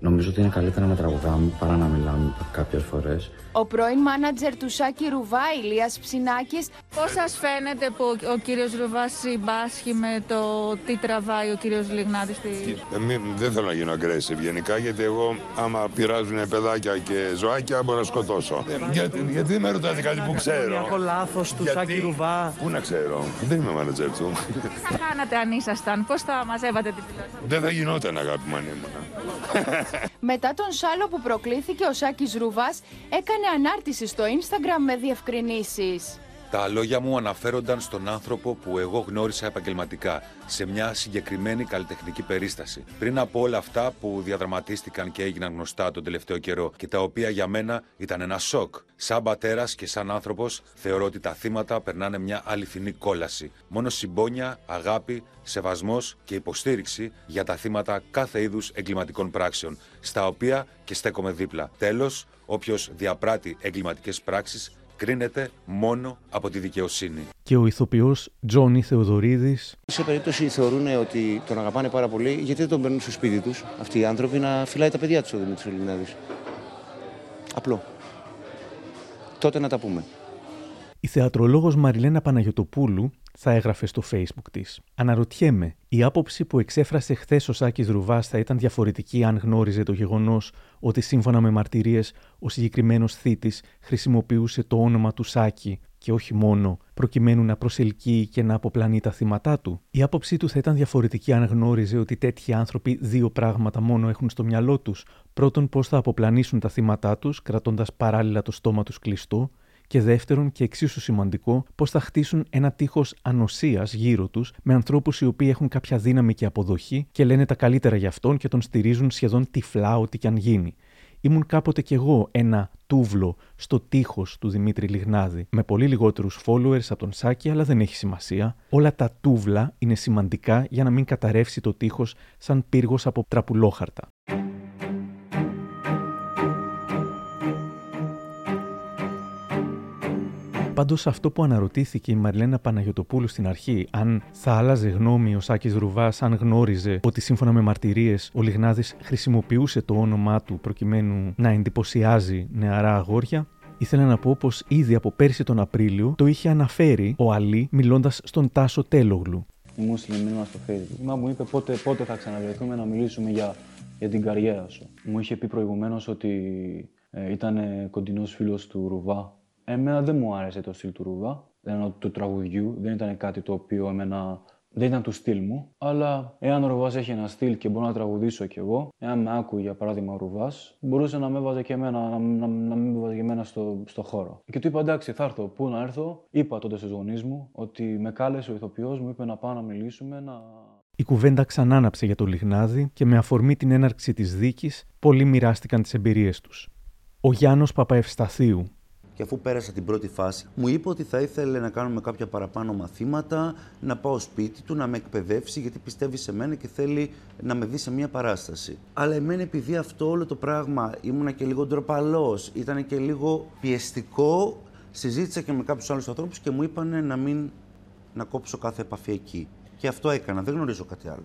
Νομίζω ότι είναι καλύτερα να τραγουδάμε παρά να μιλάμε κάποιες φορές. Ο πρώην μάνατζερ του Σάκη Ρουβά, Ηλίας Ψινάκης, Πώς σας φαίνεται που ο κύριος Ρουβάς συμπάσχει με το τι τραβάει ο κύριος Λιγνάδης στη... Ε, μη- δεν θέλω να γίνω aggressive γενικά, γιατί εγώ άμα πειράζουν παιδάκια και ζωάκια μπορώ να σκοτώσω. γιατί, γιατί με ρωτάτε κάτι που ξέρω; Έχω λάθος του Γιατί; Σάκη Ρουβά. Πού να ξέρω, δεν είμαι manager του. Τι θα κάνατε αν ήσασταν, πώς θα μαζεύατε την τηλεόραση; δεν θα γινόταν αγάπη μου αν ήμουνα. μετά τον σάλο που προκλήθηκε ο Σάκης Ρουβάς, έκανε ανάρτηση στο Instagram με διευκρινήσεις. Τα λόγια μου αναφέρονταν στον άνθρωπο που εγώ γνώρισα επαγγελματικά σε μια συγκεκριμένη καλλιτεχνική περίσταση. Πριν από όλα αυτά που διαδραματίστηκαν και έγιναν γνωστά τον τελευταίο καιρό και τα οποία για μένα ήταν ένα σοκ. Σαν πατέρας και σαν άνθρωπος, θεωρώ ότι τα θύματα περνάνε μια αληθινή κόλαση. Μόνο συμπόνια, αγάπη, σεβασμός και υποστήριξη για τα θύματα κάθε είδους εγκληματικών πράξεων, στα οποία και στέκομαι δίπλα. Τέλος, όποιος διαπράττει εγκληματικές πράξεις κρίνεται μόνο από τη δικαιοσύνη. και ο ηθοποιός Τζόνι Θεοδωρίδης Σε περίπτωση θεωρούν ότι τον αγαπάνε πάρα πολύ, γιατί δεν τον παίρνουν στο σπίτι τους αυτοί οι άνθρωποι να φυλάει τα παιδιά τους ο Δημήτρης Ελληνάδη. Απλό. Τότε να τα πούμε. Η θεατρολόγος Μαριλένα Παναγιωτοπούλου θα έγραφε στο facebook της. Αναρωτιέμαι, η άποψη που εξέφρασε χθες ο Σάκης Ρουβάς θα ήταν διαφορετική αν γνώριζε το γεγονός ότι σύμφωνα με μαρτυρίες ο συγκεκριμένος θήτης χρησιμοποιούσε το όνομα του Σάκη και όχι μόνο προκειμένου να προσελκύει και να αποπλανεί τα θύματά του. Η άποψή του θα ήταν διαφορετική αν γνώριζε ότι τέτοιοι άνθρωποι δύο πράγματα μόνο έχουν στο μυαλό τους. Πρώτον, πώς θα αποπλανήσουν τα θύματά τους κρατώντας παράλληλα το στόμα τους κλειστό και δεύτερον, και εξίσου σημαντικό, πώς θα χτίσουν ένα τείχος ανοσίας γύρω τους με ανθρώπους οι οποίοι έχουν κάποια δύναμη και αποδοχή και λένε τα καλύτερα για αυτόν και τον στηρίζουν σχεδόν τυφλά ό,τι και αν γίνει. Ήμουν κάποτε κι εγώ ένα τούβλο στο τείχος του Δημήτρη Λιγνάδη, με πολύ λιγότερους followers από τον Σάκη, αλλά δεν έχει σημασία. Όλα τα τούβλα είναι σημαντικά για να μην καταρρεύσει το τείχος σαν πύργος από τραπουλόχαρτα. Πάντω, αυτό που αναρωτήθηκε η Μαριλένα Παναγιοτοπούλου στην αρχή, αν θα άλλαζε γνώμη ο Σάκης Ρουβάς, αν γνώριζε ότι σύμφωνα με μαρτυρίες ο Λιγνάδης χρησιμοποιούσε το όνομά του προκειμένου να εντυπωσιάζει νεαρά αγόρια, ήθελα να πω πως ήδη από πέρσι τον Απρίλιο το είχε αναφέρει ο Αλή μιλώντας στον Τάσο Τέλογλου. Μου έστειλε μήνυμα στο Facebook. Μα μου είπε πότε, πότε θα ξαναβρεθούμε να μιλήσουμε για για την καριέρα σου. Μου είχε πει προηγουμένως ότι ε, ήταν κοντινός φίλος του Ρουβά. Εμένα δεν μου άρεσε το στυλ του Ρουβά, του τραγουδιού. Δεν ήταν κάτι το οποίο εμένα δεν ήταν του στυλ μου, αλλά εάν ο Ρουβάς έχει ένα στυλ και μπορώ να τραγουδήσω κι εγώ, εάν με άκουγε για παράδειγμα ο Ρουβάς, μπορούσε να με έβαζε και εμένα, να, να, να με έβαζε και εμένα στο, στο χώρο. Και του είπα εντάξει, θα έρθω. Πού να έρθω, είπα τότε στους γονείς μου ότι με κάλεσε ο ηθοποιός μου, είπε να πάω να μιλήσουμε, να. Η κουβέντα ξανάναψε για το Λιγνάδι και με αφορμή την έναρξη της δίκης, πολλοί μοιράστηκαν τις εμπειρίες τους. Ο Γιάννος Παπαευσταθίου, και αφού πέρασα την πρώτη φάση, μου είπε ότι θα ήθελε να κάνουμε κάποια παραπάνω μαθήματα, να πάω σπίτι του, να με εκπαιδεύσει, γιατί πιστεύει σε μένα και θέλει να με δει σε μια παράσταση. Αλλά εμένα, επειδή αυτό όλο το πράγμα ήμουνα και λίγο ντροπαλός, ήταν και λίγο πιεστικό, συζήτησα και με κάποιους άλλους ανθρώπους και μου είπαν να μην να κόψω κάθε επαφή εκεί. Και αυτό έκανα, δεν γνωρίζω κάτι άλλο.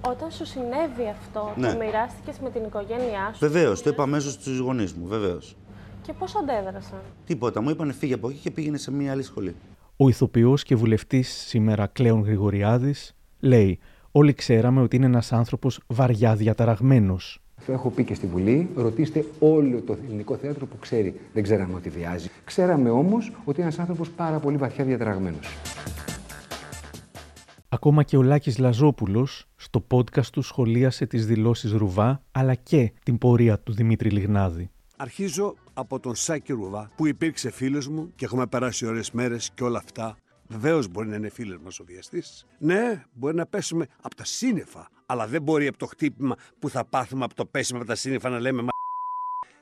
Όταν σου συνέβη αυτό, ναι. το μοιράστηκες με την οικογένειά σου. Βεβαίως, το είπα αμέσως στους γονείς μου, βεβαίως. Και πώς αντέδρασαν; Τίποτα. Μου είπαν φύγει από εκεί και πήγαινε σε μια άλλη σχολή. Ο ηθοποιός και βουλευτής σήμερα Κλέον Γρηγοριάδης λέει: Όλοι ξέραμε ότι είναι ένας άνθρωπος βαριά διαταραγμένος. Έχω πει και στη Βουλή, ρωτήστε όλο το ελληνικό θέατρο που ξέρει. Δεν ξέραμε ότι βιάζει. Ξέραμε όμως ότι είναι ένας άνθρωπος πάρα πολύ βαθιά διαταραγμένος. Ακόμα και ο Λάκης Λαζόπουλος στο podcast του σχολίασε τις δηλώσεις Ρουβά αλλά και την πορεία του Δημήτρη Λιγνάδη. Αρχίζω από τον Σάκη Ρουβά, που υπήρξε φίλος μου και έχουμε περάσει ωραίες μέρες και όλα αυτά. Βεβαίως μπορεί να είναι φίλος μας ο βιαστής. Ναι, μπορεί να πέσουμε από τα σύννεφα. Αλλά δεν μπορεί από το χτύπημα που θα πάθουμε από το πέσιμο από τα σύννεφα να λέμε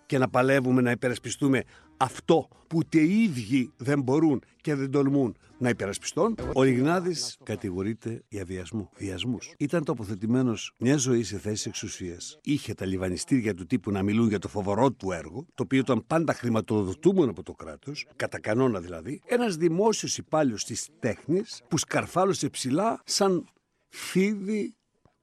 και να παλεύουμε να υπερασπιστούμε αυτό που ούτε οι ίδιοι δεν μπορούν και δεν τολμούν να υπερασπιστούν. Ο Λιγνάδη κατηγορείται για βιασμό. Βιασμούς. Ήταν τοποθετημένος μια ζωή σε θέση εξουσίας. Είχε τα λιβανιστήρια του τύπου να μιλούν για το φοβορό του έργο, το οποίο ήταν πάντα χρηματοδοτούμενο από το κράτος, κατά κανόνα δηλαδή. Ένας δημόσιος υπάλληλος της τέχνης που σκαρφάλωσε ψηλά σαν φίδι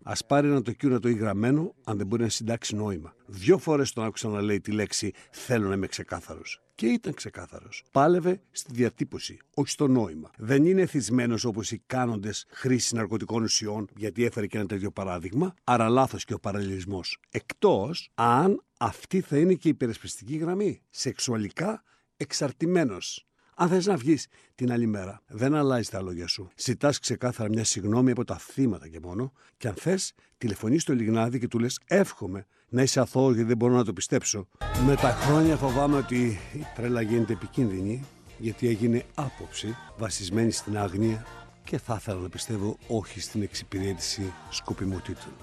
Α πάρει ένα τοκείο να το γραμμένο, αν δεν μπορεί να συντάξει νόημα. Δύο φορές τον άκουσα να λέει τη λέξη Θέλω να είμαι ξεκάθαρος. Και ήταν ξεκάθαρος. Πάλευε στη διατύπωση, όχι στο νόημα. Δεν είναι εθισμένος όπως οι κάνοντες χρήση ναρκωτικών ουσιών, γιατί έφερε και ένα τέτοιο παράδειγμα, άρα λάθος και ο παραλληλισμός. Εκτός αν αυτή θα είναι και η υπερασπιστική γραμμή. Σεξουαλικά εξαρτημένος. Αν θες να βγεις την άλλη μέρα, δεν αλλάζεις τα λόγια σου. Ζητάς ξεκάθαρα μια συγνώμη από τα θύματα και μόνο. Και αν θες, τηλεφωνείς στο Λιγνάδι και του λες: Εύχομαι να είσαι αθώο γιατί δεν μπορώ να το πιστέψω. Με τα χρόνια φοβάμαι ότι η τρέλα γίνεται επικίνδυνη γιατί έγινε άποψη βασισμένη στην άγνοια και θα ήθελα να πιστεύω όχι στην εξυπηρέτηση σκοπιμοτήτων.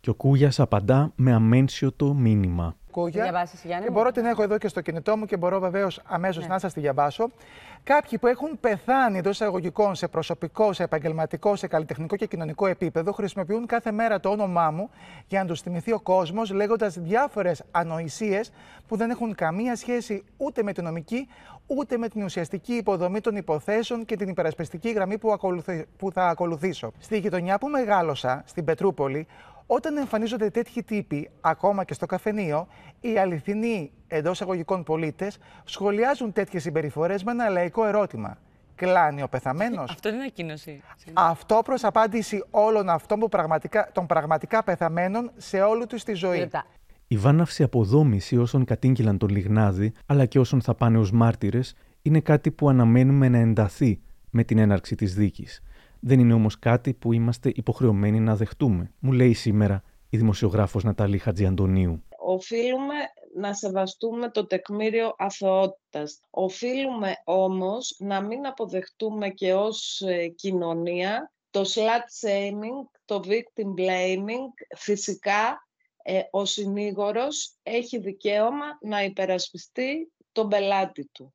Και ο Κούγιας απαντά με αμένσιωτο μήνυμα. Κούγια. Και μπορώ την έχω εδώ και στο κινητό μου και μπορώ βεβαίως αμέσως ναι. να σας τη διαβάσω. Κάποιοι που έχουν πεθάνει εντός εισαγωγικών σε προσωπικό, σε επαγγελματικό, σε καλλιτεχνικό και κοινωνικό επίπεδο χρησιμοποιούν κάθε μέρα το όνομά μου για να τους θυμηθεί ο κόσμος, λέγοντας διάφορες ανοησίες που δεν έχουν καμία σχέση ούτε με την νομική, ούτε με την ουσιαστική υποδομή των υποθέσεων και την υπερασπιστική γραμμή που, που θα ακολουθήσω. Στη γειτονιά που μεγάλωσα, στην Πετρούπολη, όταν εμφανίζονται τέτοιοι τύποι, ακόμα και στο καφενείο, οι αληθινοί εντός εισαγωγικών πολίτες σχολιάζουν τέτοιες συμπεριφορές με ένα λαϊκό ερώτημα. Κλάνει ο πεθαμένος; Αυτό είναι ανακοίνωση. Αυτό προς απάντηση όλων αυτών που πραγματικά, των πραγματικά πεθαμένων σε όλη τους τη ζωή. Η βάναυση αποδόμηση όσων κατήγγυλαν τον Λιγνάδη, αλλά και όσων θα πάνε ως μάρτυρες, είναι κάτι που αναμένουμε να ενταθεί με την έναρξη της δίκης. Δεν είναι όμως κάτι που είμαστε υποχρεωμένοι να δεχτούμε, μου λέει σήμερα η δημοσιογράφος Νατάλη Χατζιαντονίου. Οφείλουμε να σεβαστούμε το τεκμήριο αθωότητας. Οφείλουμε όμως να μην αποδεχτούμε και ως ε, κοινωνία το slut shaming, το victim blaming. Φυσικά ε, ο συνήγορος έχει δικαίωμα να υπερασπιστεί τον πελάτη του.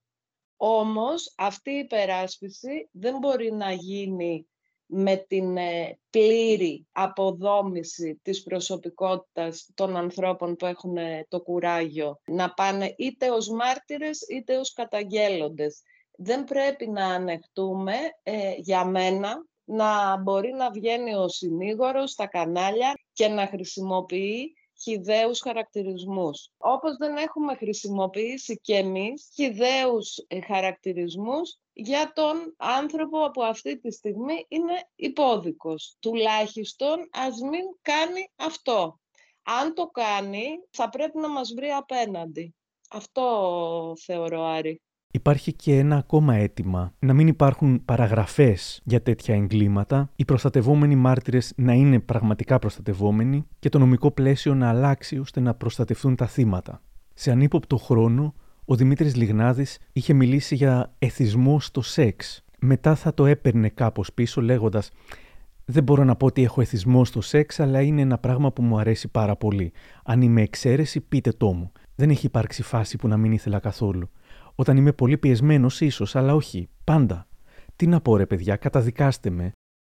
Όμως αυτή η υπεράσπιση δεν μπορεί να γίνει με την ε, πλήρη αποδόμηση της προσωπικότητας των ανθρώπων που έχουν ε, το κουράγιο να πάνε είτε ως μάρτυρες είτε ως καταγγέλλοντες. Δεν πρέπει να ανεχτούμε ε, για μένα να μπορεί να βγαίνει ο συνήγορος στα κανάλια και να χρησιμοποιεί χιδαίους χαρακτηρισμούς. Όπως δεν έχουμε χρησιμοποιήσει και εμείς χιδαίους χαρακτηρισμούς για τον άνθρωπο που αυτή τη στιγμή είναι υπόδικος. Τουλάχιστον ας μην κάνει αυτό. Αν το κάνει, θα πρέπει να μας βρει απέναντι. Αυτό θεωρώ, Άρη. Υπάρχει και ένα ακόμα αίτημα να μην υπάρχουν παραγραφές για τέτοια εγκλήματα, οι προστατευόμενοι μάρτυρες να είναι πραγματικά προστατευόμενοι και το νομικό πλαίσιο να αλλάξει ώστε να προστατευτούν τα θύματα. Σε ανύποπτο χρόνο, ο Δημήτρης Λιγνάδης είχε μιλήσει για εθισμό στο σεξ. Μετά θα το έπαιρνε κάπως πίσω λέγοντας «Δεν μπορώ να πω ότι έχω εθισμό στο σεξ, αλλά είναι ένα πράγμα που μου αρέσει πάρα πολύ. Αν είμαι εξαίρεση, πείτε το μου. Δεν έχει υπάρξει φάση που να μην ήθελα καθόλου. Όταν είμαι πολύ πιεσμένος, ίσως, αλλά όχι. Πάντα. Τι να πω, ρε παιδιά, καταδικάστε με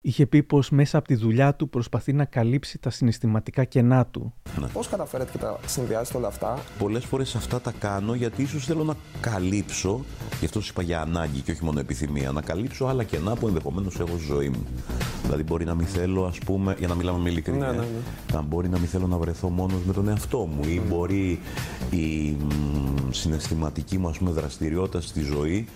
είχε πει πως μέσα από τη δουλειά του προσπαθεί να καλύψει τα συναισθηματικά κενά του. Ναι. Πώς καταφέρετε και τα συνδυάζετε όλα αυτά, Πολλές φορές αυτά τα κάνω γιατί ίσως θέλω να καλύψω, γι' αυτό σου είπα για ανάγκη και όχι μόνο επιθυμία, να καλύψω άλλα κενά που ενδεχομένως έχω στη ζωή μου. Δηλαδή, μπορεί να μην θέλω, ας πούμε, για να μιλάμε με ειλικρίνεια, ναι, ναι, ναι. να μπορεί να μην θέλω να βρεθώ μόνος με τον εαυτό μου ή μπορεί η συναισθηματική μου ας πούμε, δραστηριότητα στη ζωή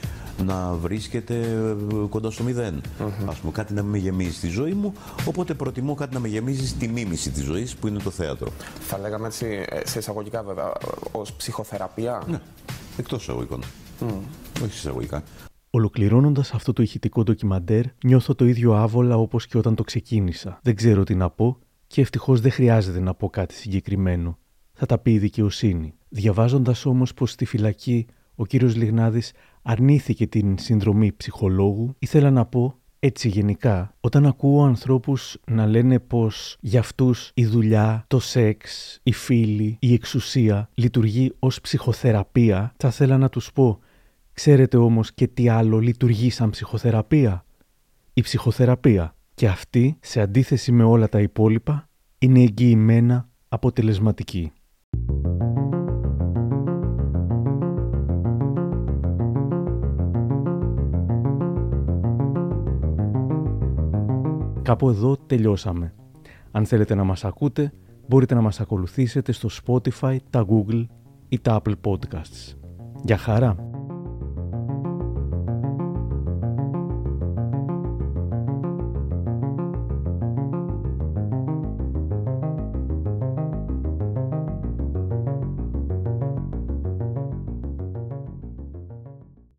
να βρίσκεται ε, κοντά στο μηδέν. Mm-hmm. Ας πούμε, κάτι να με γεμίζει στη ζωή μου, οπότε προτιμώ κάτι να με γεμίζει στη μίμηση της ζωής που είναι το θέατρο. Θα λέγαμε έτσι, ε, σε εισαγωγικά βέβαια, ως ψυχοθεραπεία. Ναι, εκτός εισαγωγικών. Mm. Όχι εισαγωγικά. Ολοκληρώνοντας αυτό το ηχητικό ντοκιμαντέρ, νιώθω το ίδιο άβολα όπως και όταν το ξεκίνησα. Δεν ξέρω τι να πω και ευτυχώς δεν χρειάζεται να πω κάτι συγκεκριμένο. Θα τα πει η δικαιοσύνη. Διαβάζοντας όμως πως στη φυλακή ο κύριος Λιγνάδης αρνήθηκε την συνδρομή ψυχολόγου, ήθελα να πω έτσι γενικά, όταν ακούω ανθρώπους να λένε πως για αυτούς η δουλειά, το σεξ, οι φίλοι, η εξουσία λειτουργεί ως ψυχοθεραπεία, θα ήθελα να τους πω Ξέρετε όμως και τι άλλο λειτουργεί σαν ψυχοθεραπεία; Η ψυχοθεραπεία. Και αυτή, σε αντίθεση με όλα τα υπόλοιπα, είναι εγγυημένα αποτελεσματική. Κάπου εδώ τελειώσαμε. Αν θέλετε να μας ακούτε, μπορείτε να μας ακολουθήσετε στο Spotify, τα Google ή τα Apple Podcasts. Για χαρά!